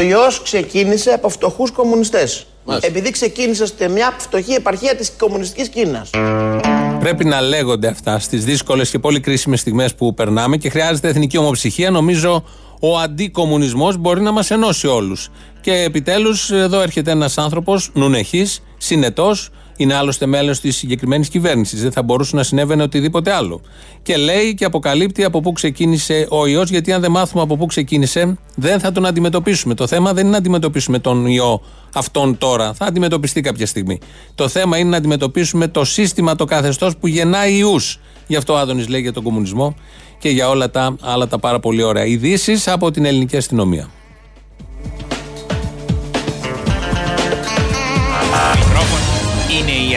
να Παπαρούπα. είχαμε. Ο ιός ξεκίνησε από φτωχούς κομμουνιστές. Επειδή ξεκίνησε σε μια φτωχή επαρχία της κομμουνιστικής Κίνας. Πρέπει να λέγονται αυτά στις δύσκολες και πολύ κρίσιμες στιγμές που περνάμε και χρειάζεται εθνική ομοψυχία. Νομίζω ο αντικομουνισμός μπορεί να μας ενώσει όλους. Και επιτέλους, εδώ έρχεται ένας άνθρωπος νουνεχής, συνετός, είναι άλλωστε μέλος της συγκεκριμένης κυβέρνησης. Δεν θα μπορούσε να συνέβαινε οτιδήποτε άλλο. Και λέει και αποκαλύπτει από πού ξεκίνησε ο ιός, γιατί αν δεν μάθουμε από πού ξεκίνησε, δεν θα τον αντιμετωπίσουμε. Το θέμα δεν είναι να αντιμετωπίσουμε τον ιό αυτόν τώρα. Θα αντιμετωπιστεί κάποια στιγμή. Το θέμα είναι να αντιμετωπίσουμε το σύστημα, το καθεστώς που γεννάει ιούς. Γι' αυτό ο Άδωνης λέει για τον κομμουνισμό και για όλα τα άλλα τα πάρα πολύ ωραία. Ειδήσεις από την ελληνική αστυνομία.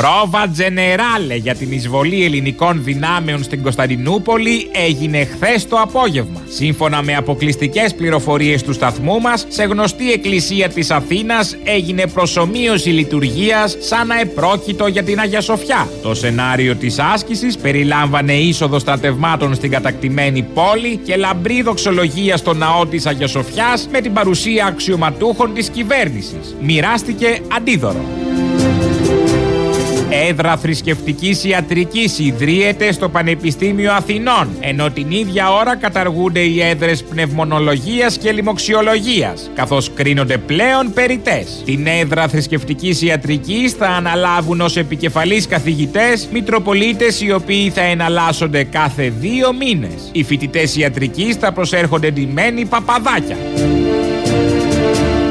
Πρόβα Τζενεράλε για την εισβολή ελληνικών δυνάμεων στην Κωνσταντινούπολη έγινε χθες το απόγευμα. Σύμφωνα με αποκλειστικές πληροφορίες του σταθμού μας, σε γνωστή εκκλησία της Αθήνας έγινε προσωμείωση λειτουργίας σαν να επρόκειτο για την Αγία Σοφιά. Το σενάριο της άσκησης περιλάμβανε είσοδο στρατευμάτων στην κατακτημένη πόλη και λαμπρή δοξολογία στο ναό της Αγίας Σοφιάς με την παρουσία αξιωματούχων της κυβέρνησης. Μοιράστηκε αντίδωρο. Έδρα θρησκευτικής ιατρικής ιδρύεται στο Πανεπιστήμιο Αθηνών, ενώ την ίδια ώρα καταργούνται οι έδρες πνευμονολογίας και λοιμοξιολογίας, καθώς κρίνονται πλέον περιτέ. Την έδρα θρησκευτικής ιατρικής θα αναλάβουν ως επικεφαλεί καθηγητές Μητροπολίτες οι οποίοι θα εναλλάσσονται κάθε δύο μήνες. Οι φοιτητές ιατρικής θα προσέρχονται ντυμένοι παπαδάκια.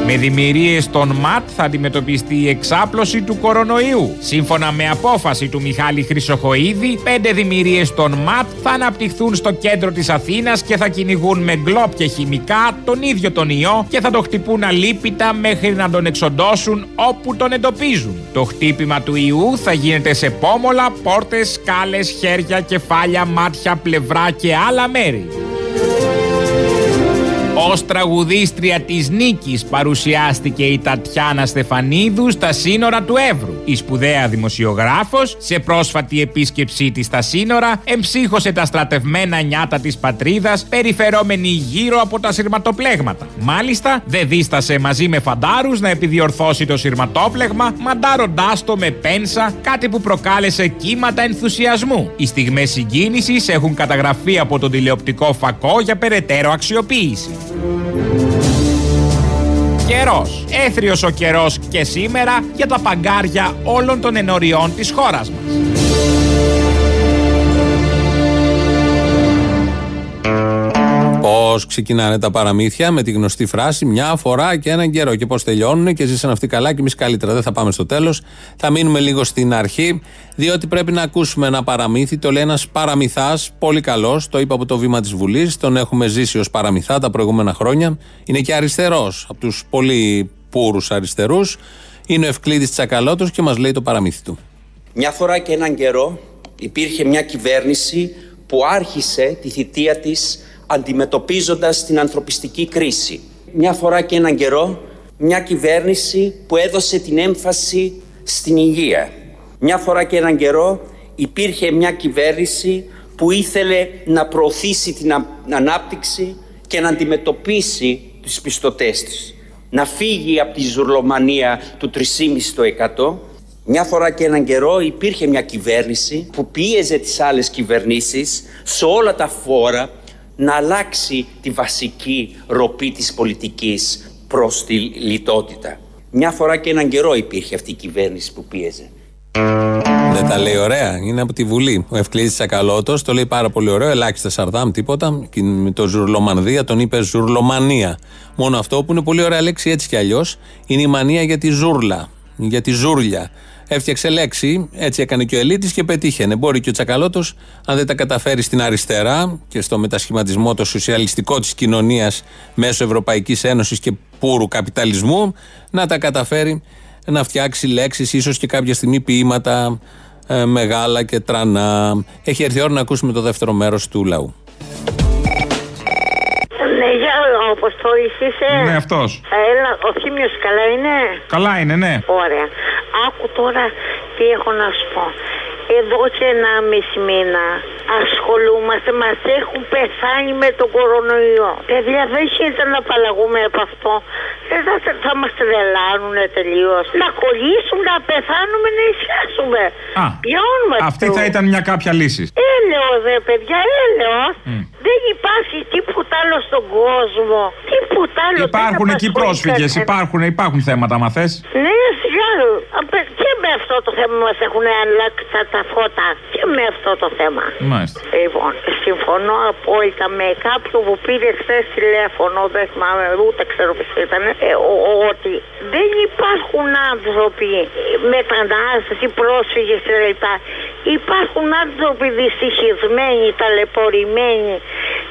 Με δημιουργίες των ΜΑΤ θα αντιμετωπιστεί η εξάπλωση του κορονοϊού. Σύμφωνα με απόφαση του Μιχάλη Χρυσοχοίδη, πέντε δημιουργίες των ΜΑΤ θα αναπτυχθούν στο κέντρο της Αθήνας και θα κυνηγούν με γκλόπ και χημικά τον ίδιο τον ιό και θα το χτυπούν αλίπητα μέχρι να τον εξοντώσουν όπου τον εντοπίζουν. Το χτύπημα του ιού θα γίνεται σε πόμολα, πόρτες, σκάλες, χέρια, κεφάλια, μάτια, πλευρά και άλλα μέρη. Ω τραγουδίστρια της Νίκης παρουσιάστηκε η Τατιάνα Στεφανίδου στα σύνορα του Εύρου. Η σπουδαία δημοσιογράφος, σε πρόσφατη επίσκεψή της στα σύνορα, εμψύχωσε τα στρατευμένα νιάτα της πατρίδας, περιφερόμενη γύρω από τα σειρματοπλέγματα. Μάλιστα, δεν δίστασε μαζί με φαντάρους να επιδιορθώσει το σειρματόπλεγμα, μαντάροντάς το με πένσα, κάτι που προκάλεσε κύματα ενθουσιασμού. Οι στιγμές συγκίνησης έχουν καταγραφεί από τον τηλεοπτικό φακό για περαιτέρω αξιοποίηση. Καιρός. Έθριος ο καιρός και σήμερα για τα παγκάρια όλων των ενωριών της χώρας μας. Πώς ξεκινάνε τα παραμύθια με τη γνωστή φράση Μια φορά και έναν καιρό. Και πώς τελειώνουν και ζήσαν αυτοί καλά και εμείς καλύτερα. Δεν θα πάμε στο τέλος. Θα μείνουμε λίγο στην αρχή, διότι πρέπει να ακούσουμε ένα παραμύθι. Το λέει ένας παραμυθάς, πολύ καλός. Το είπα από το βήμα της Βουλής. Τον έχουμε ζήσει ως παραμυθά τα προηγούμενα χρόνια. Είναι και αριστερός, από τους πολύ πούρους αριστερούς. Είναι ο Ευκλήδης Τσακαλώτος και μας λέει το παραμύθι του. Μια φορά και έναν καιρό υπήρχε μια κυβέρνηση που άρχισε τη θητεία της αντιμετωπίζοντας την ανθρωπιστική κρίση. Μια φορά και έναν καιρό, μια κυβέρνηση που έδωσε την έμφαση στην υγεία. Μια φορά και έναν καιρό υπήρχε μια κυβέρνηση που ήθελε να προωθήσει την ανάπτυξη και να αντιμετωπίσει τις πιστωτές της. Να φύγει από τη ζουρλομανία του 3,5% μια φορά και έναν καιρό υπήρχε μια κυβέρνηση που πίεζε τις άλλες κυβερνήσεις σε όλα τα φόρα να αλλάξει τη βασική ροπή της πολιτικής προς τη λιτότητα. Μια φορά και έναν καιρό υπήρχε αυτή η κυβέρνηση που πίεζε. Δεν τα λέει ωραία. Είναι από τη Βουλή. Ο Ευκλήδης Τσακαλώτος το λέει πάρα πολύ ωραίο. Ελάχιστα Σαρδάμ, τίποτα. Και με το Ζουρλομανδία τον είπε Ζουρλομανία. Μόνο αυτό που είναι πολύ ωραία λέξη έτσι κι αλλιώς είναι η μανία για τη ζούρλα. Για τη ζούρλια. Έφτιαξε λέξη, έτσι έκανε και ο Ελίτης και πετύχαινε. Μπορεί και ο Τσακαλώτος, αν δεν τα καταφέρει στην αριστερά και στο μετασχηματισμό το σοσιαλιστικό της κοινωνίας μέσω Ευρωπαϊκής Ένωσης και πούρου καπιταλισμού, να τα καταφέρει να φτιάξει λέξεις, ίσως και κάποια στιγμή ποίηματα ε, μεγάλα και τρανά. Έχει έρθει η ώρα να ακούσουμε το δεύτερο μέρος του λαού. Ναι, για ο Αποστόλης είσαι; Ναι, αυτός. Έλα, ο Θήμιος καλά είναι; Καλά είναι, ναι. Ωραία. Άκου τώρα τι έχω να σου πω. Εδώ και ένα μισή μήνα ασχολούμαστε, μας έχουν πεθάνει με τον κορονοϊό. Παιδιά δεν γίνεται να απαλλαγούμε από αυτό. Δεν θα, θα μας τρελάνουν τελείως. Να κολλήσουν, να πεθάνουμε, να ισιάσουμε. Α, αυτή θα ήταν μια κάποια λύση. Έλεος δε παιδιά, έλεος. Δεν υπάρχει τίποτα άλλο στον κόσμο. Τίποτα άλλο. Υπάρχουν εκεί πρόσφυγες, υπάρχουν, υπάρχουν θέματα, μα θες; Ναι, σιγά. Και με αυτό το θέμα μας έχουν αλλάξει τα φώτα. Και με αυτό το θέμα. Μάλιστα. Λοιπόν, συμφωνώ απόλυτα με κάποιον που πήρε χθες τηλέφωνο, δεν θυμάμαι ούτε ξέρω ποιος ήταν, ε, ότι δεν υπάρχουν άνθρωποι μετανάστες ή πρόσφυγες κλπ. Υπάρχουν άνθρωποι δυστυχισμένοι, ταλαιπωρημένοι.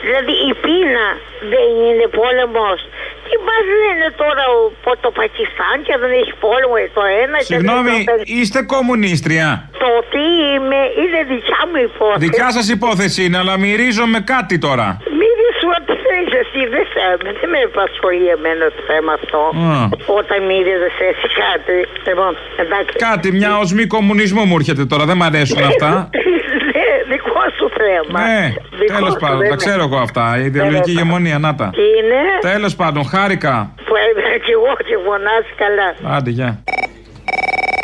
Δηλαδή η πείνα δεν είναι πόλεμος. Τι μα λένε τώρα ο, το Πακιστάν και δεν έχει πόλεμο το ένα Συγγνώμη, είστε κομμουνίστρια. Το τι είμαι είναι δικιά μου υπόθεση. Δικιά σας υπόθεση είναι, αλλά μυρίζομαι κάτι τώρα. Μυρίζω ό,τι θέλεις εσύ, δεν με, δεν με απασχολεί εμένα το θέμα αυτό. Όταν μύριζε εσύ κάτι. Λοιπόν, εντάξει. Κάτι, μια οσμή κομμουνισμού μου έρχεται τώρα, δεν μ' αρέσουν αυτά. Ναι, δικό σου θέμα. Ναι, τέλος πάντων, τα ξέρω εγώ αυτά. Η ιδεολογική ηγεμονία, να τα. Είναι; Τέλος πάντων, χάρηκα. Που και εγώ και φωνάζει καλά. Άντε, γεια.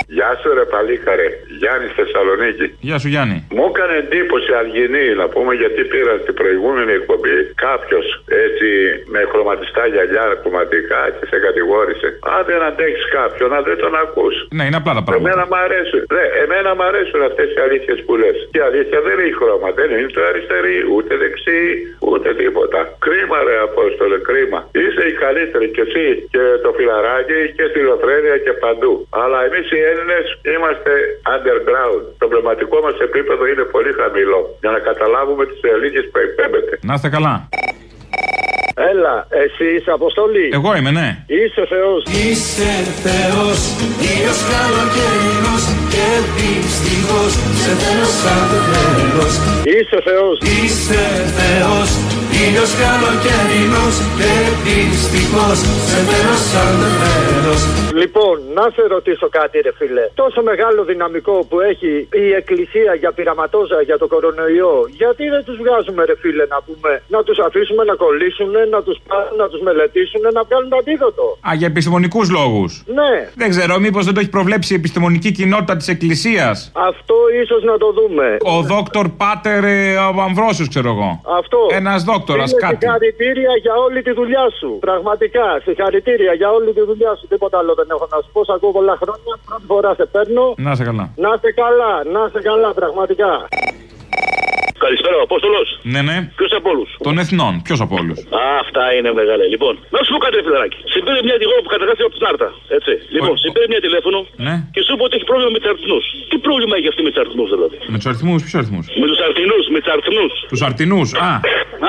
Γεια σου ρε παλίκαρε, Γιάννης Θεσσαλονίκη. Γεια σου Γιάννη. Μου έκανε εντύπωση Αργινή να πούμε γιατί πήρα στην προηγούμενη εκπομπή κάποιος έτσι με χρωματιστά γυαλιά κομματικά και σε κατηγόρησε. Αν δεν αντέχει κάποιον, να δεν τον ακούς. Ναι, είναι απλά τα πράγματα. Εμένα μου αρέσουν. Ναι, εμένα μου αρέσουν αυτές οι αλήθειες που λες. Και η αλήθεια δεν έχει χρώμα. Δεν είναι το αριστερή, ούτε δεξί, ούτε τίποτα. Κρίμα ρε Απόστολε, κρίμα. Είσαι η καλύτερη και εσύ και το φιλαράκι και στη Λοθρένια και παντού. Αλλά εμείς οι Έλληνες είμαστε underground. Το πνευματικό μας επίπεδο είναι πολύ χαμηλό. Για να καταλάβουμε τις αλήθειε που εκπέμπεται. Να είστε καλά. Έλα, εσύ είσαι αποστολή. Εγώ είμαι, ναι. Είσαι Θεός. Είσαι Θεός, ήλιο καλοκαιρινό και δυστυχώς σε θέλω σαν το τέλος. Είσαι Θεός. Είσαι Θεός, Ήλιος καλοκαιρινός και πιστικός Σε μέρος αλμένος Λοιπόν, να σε ρωτήσω κάτι, ρε φίλε. Τόσο μεγάλο δυναμικό που έχει η Εκκλησία για πειραματόζα για το κορονοϊό, γιατί δεν τους βγάζουμε, ρε φίλε, να πούμε, να τους αφήσουμε να κολλήσουν, να τους πάρουν, να τους μελετήσουν, να βγάλουν το αντίδοτο. Α, για επιστημονικούς λόγους. Ναι. Δεν ξέρω, μήπως δεν το έχει προβλέψει η επιστημονική κοινότητα της Εκκλησίας; Αυτό ίσως να το δούμε. Ο δόκτωρ Πάτερ ε, Αμβρόσιος, ξέρω εγώ. Αυτό. Ένας δόκτορα, Είναι κάτι. Συγχαρητήρια για όλη τη δουλειά σου. Πραγματικά, συγχαρητήρια για όλη τη δουλειά σου. Τίποτα άλλο δεν έχω να σου πω. Σ' ακούω πολλά χρόνια. Πρώτη φορά σε παίρνω. Να σε καλά. Να είστε καλά, να είστε καλά, πραγματικά. Καλησπέρα, ο Απόστολος. Ναι, ναι. Ποιος από όλους; Των εθνών. Ποιος από όλους; Α, αυτά είναι μεγάλα. Λοιπόν, να σου πω κάτι, ρε φιλαράκι. Συμπήρε μια τυχόν που καταγράφει από την Άρτα. Έτσι. Λοιπόν, συμπήρε μια τηλέφωνο Ναι. και σου είπε ότι έχει πρόβλημα με τους αριθμούς. Τι πρόβλημα έχει αυτή με τους αριθμούς, δηλαδή; Με τους αριθμούς, ποιους αριθμούς; Με τους αριθμούς, με τους αριθμούς. Τους αρτινού. Α,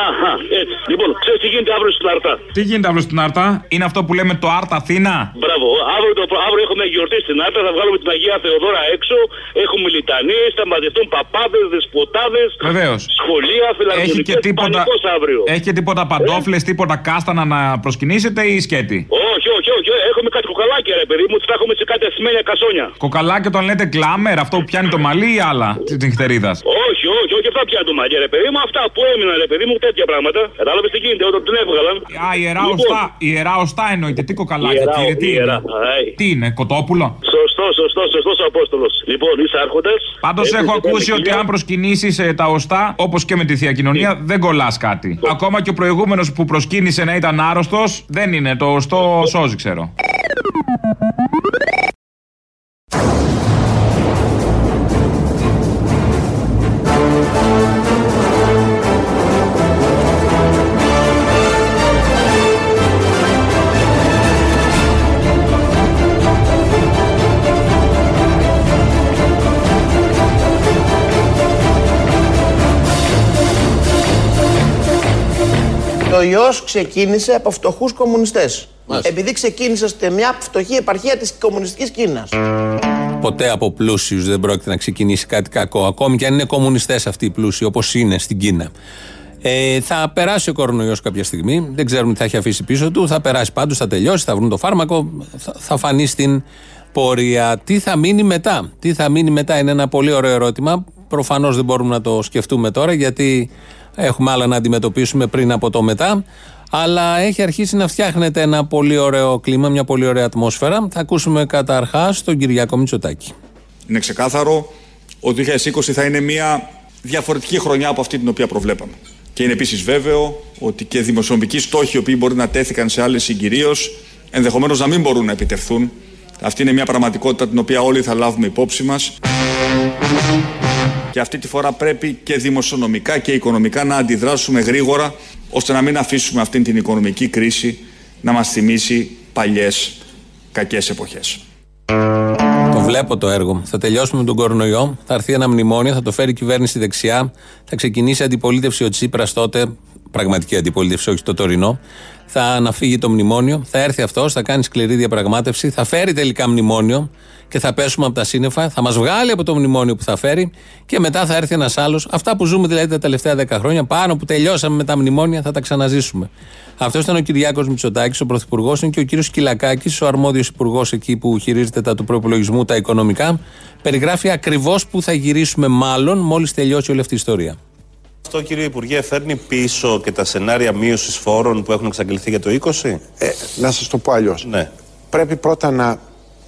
Αχα, έτσι. Λοιπόν, ξέρεις τι γίνεται αύριο στην Άρτα; τι γίνεται αύριο στην Άρτα; Είναι αυτό που λέμε το Άρτα Αθήνα; Μπράβο. Αύριο, το, αύριο έχουμε γιορτή στην Άρτα. Θα βγάλουμε την Αγία Θεοδόρα έξω. Έχουμε λιτανίες, θα μαζευτούν παπάδες, δεσποτάδες. Βεβαίως. Σχολεία, Έχει φιλαρμονικές, και τίποτα. πανικός αύριο. Έχει και τίποτα παντόφλες, τίποτα κάστανα να προσκυνήσετε ή σκέτη; Όχι, όχι, όχι. Έχουμε κάτι κουκαλάκια, ρε παιδί μου. Τις θα έχουμε σε κάτι ασημένια κασόνια. Κοκαλάκι όταν λέτε κλάμερ, αυτό που πιάνει το μαλλί ή άλλα τη νυχτερίδα. Όχι, όχι, όχι. Αυτά πια το μαγιά, ρε παιδί μου. Αυτά που έμειναν, ρε παιδί μου, τέτοια πράγματα. Κατάλαβες τι γίνεται όταν την έβγαλαν. Α, ιερά Λοιπόν, οστά. Ιερά οστά εννοείται. Τι κοκαλάκια, Ιερά, κύριε, τι ιερά. είναι. Αϊ. Τι είναι, κοτόπουλο; Σωστός, σωστός, σωστός ο Απόστολος. Λοιπόν, είσαι άρχοντας. Πάντως έχω ακούσει ότι αν προσκυνήσεις τα οστά, όπως και με τη θεία κοινωνία, δεν κολλάς κάτι. Ακόμα και ο προηγούμενος που προσκύνησε να ήταν άρρωστος, δεν είναι. Το οστό σώζει, ξέρω. Το ιός ξεκίνησε από φτωχούς κομμουνιστές. Επειδή ξεκίνησε σε μια φτωχή επαρχία της κομμουνιστικής Κίνας. Ποτέ από πλούσιους δεν πρόκειται να ξεκινήσει κάτι κακό. Ακόμη και αν είναι κομμουνιστές αυτοί οι πλούσιοι, όπως είναι στην Κίνα. Ε, θα περάσει ο κορονοϊός κάποια στιγμή. Δεν ξέρουμε τι θα έχει αφήσει πίσω του. Θα περάσει πάντως, θα τελειώσει, θα βρουν το φάρμακο. Θα, θα φανεί στην πορεία. Τι θα μείνει μετά; Τι θα μείνει μετά είναι ένα πολύ ωραίο ερώτημα. Προφανώς δεν μπορούμε να το σκεφτούμε τώρα γιατί έχουμε άλλα να αντιμετωπίσουμε πριν από το μετά. Αλλά έχει αρχίσει να φτιάχνεται ένα πολύ ωραίο κλίμα, μια πολύ ωραία ατμόσφαιρα. Θα ακούσουμε καταρχάς τον Κυριάκο Μητσοτάκη. Είναι ξεκάθαρο ότι το 2020 θα είναι μια διαφορετική χρονιά από αυτή την οποία προβλέπαμε. Και είναι επίσης βέβαιο ότι και δημοσιονομικοί στόχοι οι οποίοι μπορεί να τέθηκαν σε άλλες συγκυρίες ενδεχομένως να μην μπορούν να επιτευχθούν. Αυτή είναι μια πραγματικότητα την οποία όλοι θα λάβουμε υπόψη μας. Και αυτή τη φορά πρέπει και δημοσιονομικά και οικονομικά να αντιδράσουμε γρήγορα ώστε να μην αφήσουμε αυτή την οικονομική κρίση να μας θυμίσει παλιές κακές εποχές. Το βλέπω το έργο. Θα τελειώσουμε με τον κορονοϊό. Θα έρθει ένα μνημόνιο, θα το φέρει η κυβέρνηση δεξιά. Θα ξεκινήσει αντιπολίτευση ο Τσίπρας τότε. Πραγματική αντιπολίτευση, όχι το τωρινό. Θα αναφύγει το μνημόνιο. Θα έρθει αυτός, θα κάνει σκληρή διαπραγμάτευση. Θα φέρει τελικά μνημόνιο και θα πέσουμε από τα σύννεφα. Θα μας βγάλει από το μνημόνιο που θα φέρει και μετά θα έρθει ένας άλλος. Αυτά που ζούμε δηλαδή τα τελευταία 10 χρόνια, πάνω που τελειώσαμε με τα μνημόνια, θα τα ξαναζήσουμε. Αυτός ήταν ο Κυριάκος Μητσοτάκης, ο Πρωθυπουργός, είναι και ο κύριος Κυλακάκης, ο αρμόδιος υπουργός εκεί που χειρίζεται τα του προπολογισμού, τα οικονομικά. Περιγράφει ακριβώς που θα γυρίσουμε, μάλλον, μόλις τελειώσει όλη αυτή η ιστορία. Αυτό, κύριε Υπουργέ, φέρνει πίσω και τα σενάρια μείωσης φόρων που έχουν εξαγγελθεί για το 20. Ε, να σας το πω αλλιώς. Ναι. Πρέπει πρώτα να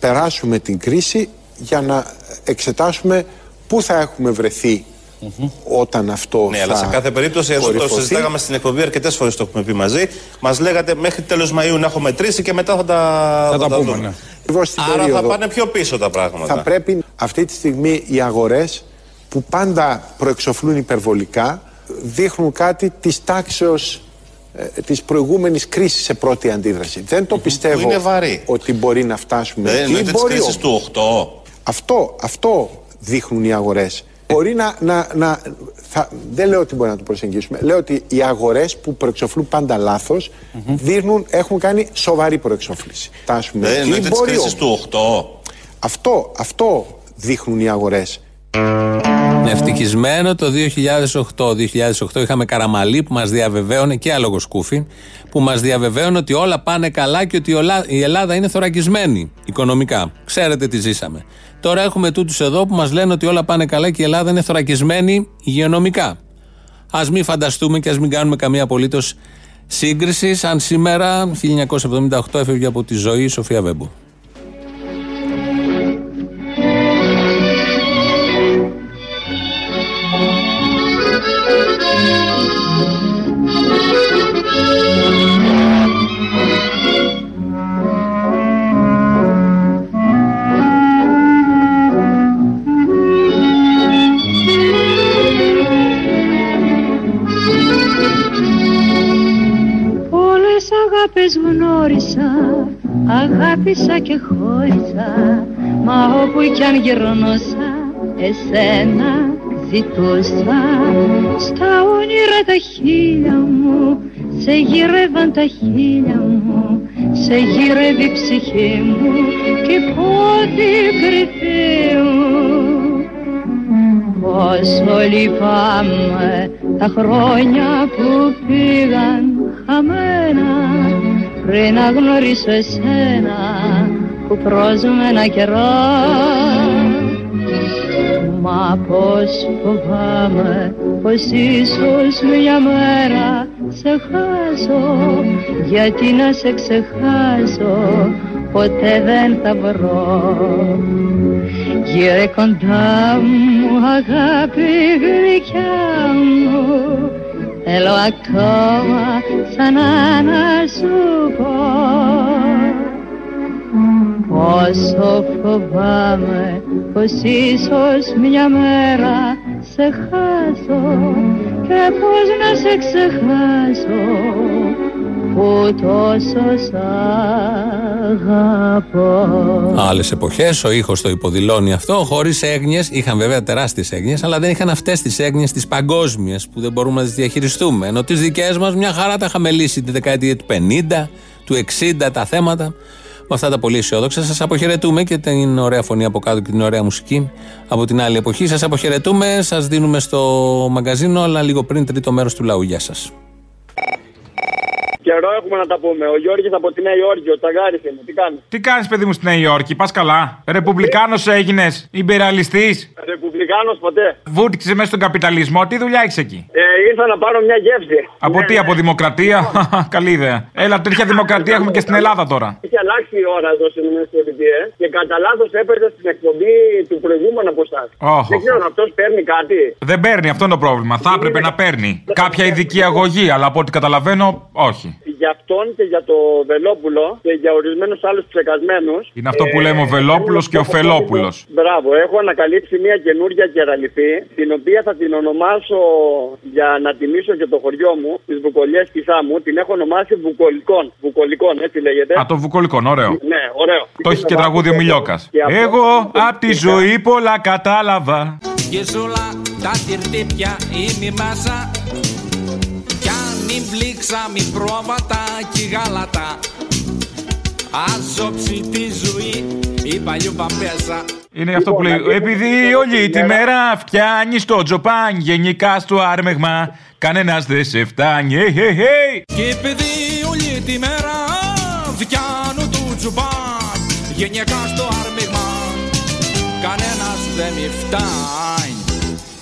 περάσουμε την κρίση για να εξετάσουμε πού θα έχουμε βρεθεί όταν αυτό Ναι, θα αλλά σε κάθε περίπτωση, εδώ το κορυφωθεί. συζητάγαμε στην εκπομπή αρκετές φορές το έχουμε πει μαζί. Μας λέγατε μέχρι τέλος Μαΐου να έχω μετρήσει και μετά θα τα, Θα τα πούμε, δούμε. ναι. Ακριβώς στην Άρα περίοδο. θα πάνε πιο πίσω τα πράγματα. Θα πρέπει αυτή τη στιγμή οι αγορές που πάντα προεξοφλούν υπερβολικά δείχνουν κάτι της τάξεως ε, της προηγούμενης κρίσης σε πρώτη αντίδραση. Δεν το πιστεύω είναι βαρύ. ότι μπορεί να φτάσουμε Δεν εκεί. εννοείται της Μπορεί κρίσης όμως. του 8. Αυτό, αυτό δείχνουν οι αγορές. Μπορεί να, να, να θα, δεν λέω ότι μπορεί να το προσεγγίσουμε. Λέω ότι οι αγορές που προεξοφλούν πάντα λάθος δείχνουν, έχουν κάνει σοβαρή προεξόφληση. Φτάσουμε Δεν εκεί, εννοείται της μπορεί κρίσης όμως. του 8. Αυτό, αυτό δείχνουν οι αγορές. Ευτυχισμένο το 2008. 2008 είχαμε Καραμαλή που μας διαβεβαίωνε και άλογο σκούφι που μας διαβεβαίωνε ότι όλα πάνε καλά και ότι η Ελλάδα είναι θωρακισμένη οικονομικά. Ξέρετε τι ζήσαμε. Τώρα έχουμε τούτους εδώ που μας λένε ότι όλα πάνε καλά και η Ελλάδα είναι θωρακισμένη υγειονομικά. Ας μην φανταστούμε και ας μην κάνουμε καμία απολύτως σύγκριση σαν σήμερα 1978 έφευγε από τη ζωή η Σοφία Βέμπου. Αγάπες γνώρισα, αγάπησα και χώρισα Μα όπου κι αν γυρνώσα, εσένα ζητούσα. Στα όνειρα τα χείλια μου, σε γύρευαν τα χείλια μου Σε γύρευε η ψυχή μου και πότε κρυφή μου Πόσο λυπάμαι τα χρόνια που πήγαν χαμένα πριν να γνωρίσω εσένα που ένα καιρό. Μα πως φοβάμαι πως ίσως μια μέρα σε χάσω. Γιατί να σε ξεχάσω ποτέ δεν θα βρω. Γύρε κοντά μου αγάπη γλυκιά μου Θέλω ακόμα ξανά να σου πω Πόσο φοβάμαι πως ίσως μια μέρα σε χάσω και πως να σε ξεχάσω που τόσο σ' αγαπώ. Άλλες εποχές, ο ήχος το υποδηλώνει αυτό, χωρίς έγνοιες. Είχαν βέβαια τεράστιες έγνοιες, αλλά δεν είχαν αυτές τις έγνοιες τις παγκόσμιες που δεν μπορούμε να τις διαχειριστούμε. Ενώ τις δικές μας μια χαρά τα είχαμε λύσει τη δεκαετία του 50, του 60 τα θέματα. Με αυτά τα πολύ αισιόδοξα, σας αποχαιρετούμε και την ωραία φωνή από κάτω και την ωραία μουσική από την άλλη εποχή. Σας αποχαιρετούμε, σας δίνουμε στο μαγκαζίνο, αλλά λίγο πριν τρίτο μέρος του λαού. Γεια σας. Καιρό έχουμε να τα πούμε. Ο Γιώργης από τη Νέα Υόρκη, ο Τσαγκάρης είναι. Τι κάνεις; Τι κάνεις, παιδί μου, στη Νέα Υόρκη, πας καλά. Ρεπουμπλικάνος έγινες, υπεραλιστή. Ρεπουμπλικάνος ποτέ. Βούτυξε μέσα στον καπιταλισμό, τι δουλειά έχεις εκεί; Ε, ήρθα να πάρω μια γεύση. Από ναι, τι, ναι. από δημοκρατία; Καλή ιδέα. Έλα, τέτοια δημοκρατία έχουμε και στην Ελλάδα τώρα. Έχει αλλάξει η ώρα εδώ στην ΗΠΑ και κατά λάθος έπαιζε στην εκπομπή του προηγούμενου από εσάς. Oh, Δεν ξέρω, αυτός παίρνει κάτι; Δεν παίρνει, αυτό είναι το πρόβλημα. Θα έπρεπε να παίρνει. Κάποια ειδική αγωγή, αλλά από ό,τι καταλαβαίνω, όχι για αυτόν και για το Βελόπουλο και για ορισμένους άλλους ψεκασμένους. Είναι αυτό που λέμε ο Βελόπουλος και ο Φελόπουλος. Μπράβο, έχω ανακαλύψει μια καινούργια κεραλιθή, την οποία θα την ονομάσω για να τιμήσω και το χωριό μου, τις βουκολιές πισά μου, την έχω ονομάσει Βουκολικών. Βουκολικών, έτσι λέγεται. Α, το Βουκολικών, ωραίο. Ναι, ωραίο. Το έχει και τραγούδι ο Μιλιόκα. Εγώ απ' τη ζωή πολλά κατάλαβα. Και όλα τα τυρτύπια είναι μάσα μην πλήξα μη πρόβατα και γάλατα Άζοψη τη ζωή η παλιού παμπέσα είναι αυτό που λέει. Επειδή όλη τη μέρα φτιάνει το τζοπάν, γενικά στο άρμεγμα, κανένα δεν σε φτάνει. Hey, hey, hey. Και επειδή όλη τη μέρα φτιάνω το τζοπάν, γενικά στο άρμεγμα, κανένα δεν με φτάνει.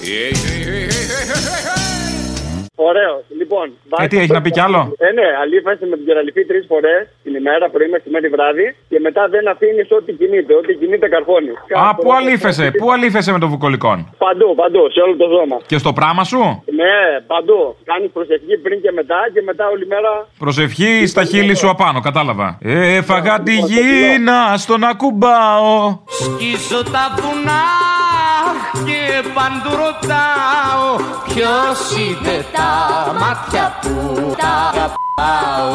Hey, hey, hey, hey, hey, hey. Ωραίο. Λοιπόν. Ε, τι έχεις να πει κι άλλο; Ε, ναι, αλήφασε με την κεραλιφή τρεις φορές την ημέρα, πρωί, μεσημέρι, βράδυ και μετά δεν αφήνεις ό,τι κινείται. Ό,τι κινείται καρφώνεις. Α, πού αλήφασε, πού αλήφασε με το βουκολικόν; Παντού, παντού, σε όλο το σώμα. Και στο πράμα σου; Ναι, παντού. Κάνεις προσευχή πριν και μετά και μετά όλη μέρα. Προσευχή στα χείλη σου απάνω, κατάλαβα. Έφαγα τη γύνα στον ακουμπάω. Σκίσω τα βουνά και παντού ρωτάω Ποιος είναι τα μάτια που τα αγαπάω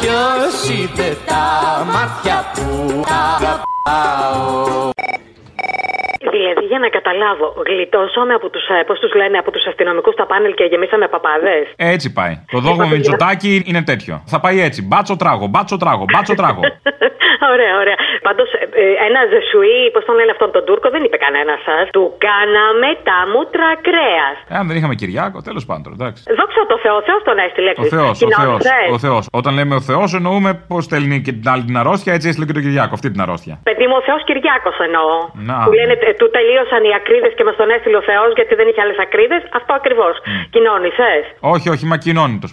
Ποιος είναι τα μάτια που τα αγαπάω; Δηλαδή, για να καταλάβω, γλιτώσαμε από τους, ε, πώς τους λένε, από τους αστυνομικούς στα πάνελ και γεμίσαμε παπάδες; Έτσι πάει. Το δόγμα Μητσοτάκι είναι τέτοιο. Θα πάει έτσι. Μπάτσο τράγο, μπάτσο τράγο, μπάτσο τράγο. ωραία, ωραία. Πάντως, ένα ζεσουί, πώς τον λένε αυτόν τον Τούρκο, δεν είπε κανένα σας. Του κάναμε τα μούτρα κρέας. Ε, αν δεν είχαμε Κυριάκο, τέλος πάντων, εντάξει. Δόξα τω Θεώ, Θεός τον έστειλε. Ο Θεός, ο Θεός. Ο Θεός. Όταν λέμε ο Θεός, εννοούμε πώς στέλνει και την άλλη την αρρώστια, έτσι έστειλε και τον Κυριάκο, αυτή την αρρώστια. Παιδί μου, ο Θεός Κυριάκος εννοώ. Να. Που λένε ε, του τελείωσαν οι ακρίδες και μας τον έστειλε ο Θεός γιατί δεν είχε άλλες ακρίδες. Αυτό ακριβώς. Mm. Κοινώνει, Όχι, όχι, μα κοινώνει το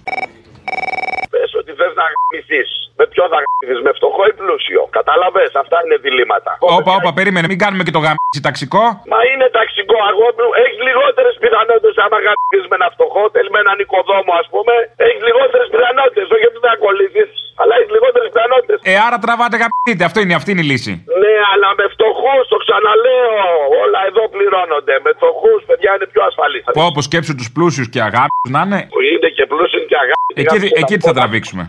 Πες ότι θε να γαμηθεί. Με ποιο θα γαμηθεί, με φτωχό ή πλούσιο. Κατάλαβε, αυτά είναι διλήμματα. Όπα, όπα, περίμενε, μην κάνουμε και το γαμίτσι ταξικό. Μα είναι ταξικό αγόπλου. Έχεις λιγότερες πιθανότητες άμα γαμηθεί με ένα φτωχό, θέλεις με έναν οικοδόμο, ας πούμε. Έχεις λιγότερες πιθανότητες. Όχι ότι δεν ακολουθεί, αλλά έχεις λιγότερες πιθανότητες. Ε, άρα τραβάτε γαμηθείτε. Αυτό είναι, αυτή είναι η λύση. Ναι, αλλά με φτωχούς, το ξαναλέω. Όλα εδώ πληρώνονται. Με φτωχούς, παιδιά είναι πιο ασφαλή. Πω, πω σκέψου τους πλούσιους και αγάπη να είναι. Που είναι και πλούσιοι και αγάπη. Εκεί, εκεί τι θα τραβήξουμε;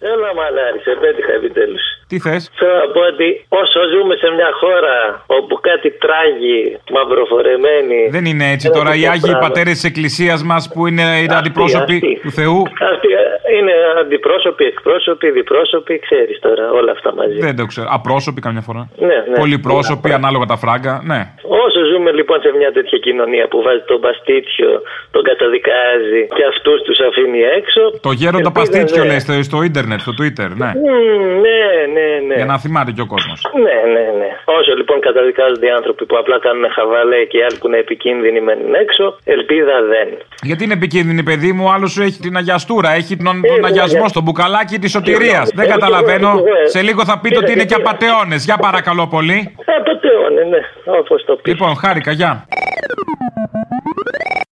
Έλα μαλάρι, σε πέτυχα επιτέλους. Τι θες; Θέλω να πω ότι όσο ζούμε σε μια χώρα όπου κάτι τράγει μαυροφορεμένοι. Δεν είναι έτσι τώρα. Οι Άγιοι Πατέρες της Εκκλησίας μας που είναι οι αντιπρόσωποι του Θεού. Αυτοί είναι αντιπρόσωποι, εκπρόσωποι, διπρόσωποι, ξέρεις τώρα όλα αυτά μαζί. Δεν το ξέρω. Απρόσωποι καμιά φορά. Ναι, ναι. Πολυπρόσωποι, ανάλογα τα φράγκα. Ναι. Όσο ζούμε λοιπόν σε μια τέτοια κοινωνία που βάζει τον παστίτσιο, τον καταδικάζει και αυτούς τους αφήνει έξω. Το γέρο το παστίτσιο λε στο ίντερνετ, στο Twitter, ναι. ναι, ναι, ναι. Για να θυμάται και ο κόσμο. Ναι, ναι, ναι. Όσο λοιπόν καταδικάζονται οι άνθρωποι που απλά κάνουν χαβαλέ και οι άλλοι που είναι επικίνδυνοι μένουν έξω, ελπίδα δεν. Γιατί είναι επικίνδυνη, παιδί μου, άλλο σου έχει την αγιαστούρα, έχει τον, τον αγιασμό στο μπουκαλάκι τη σωτηρία. Δεν καταλαβαίνω. Σε λίγο θα πείτε ότι είναι και απαταιώνε. Για παρακαλώ πολύ. Απαταιώνε, ναι. Όπω το πει. Λοιπόν, χάρηκα, γεια.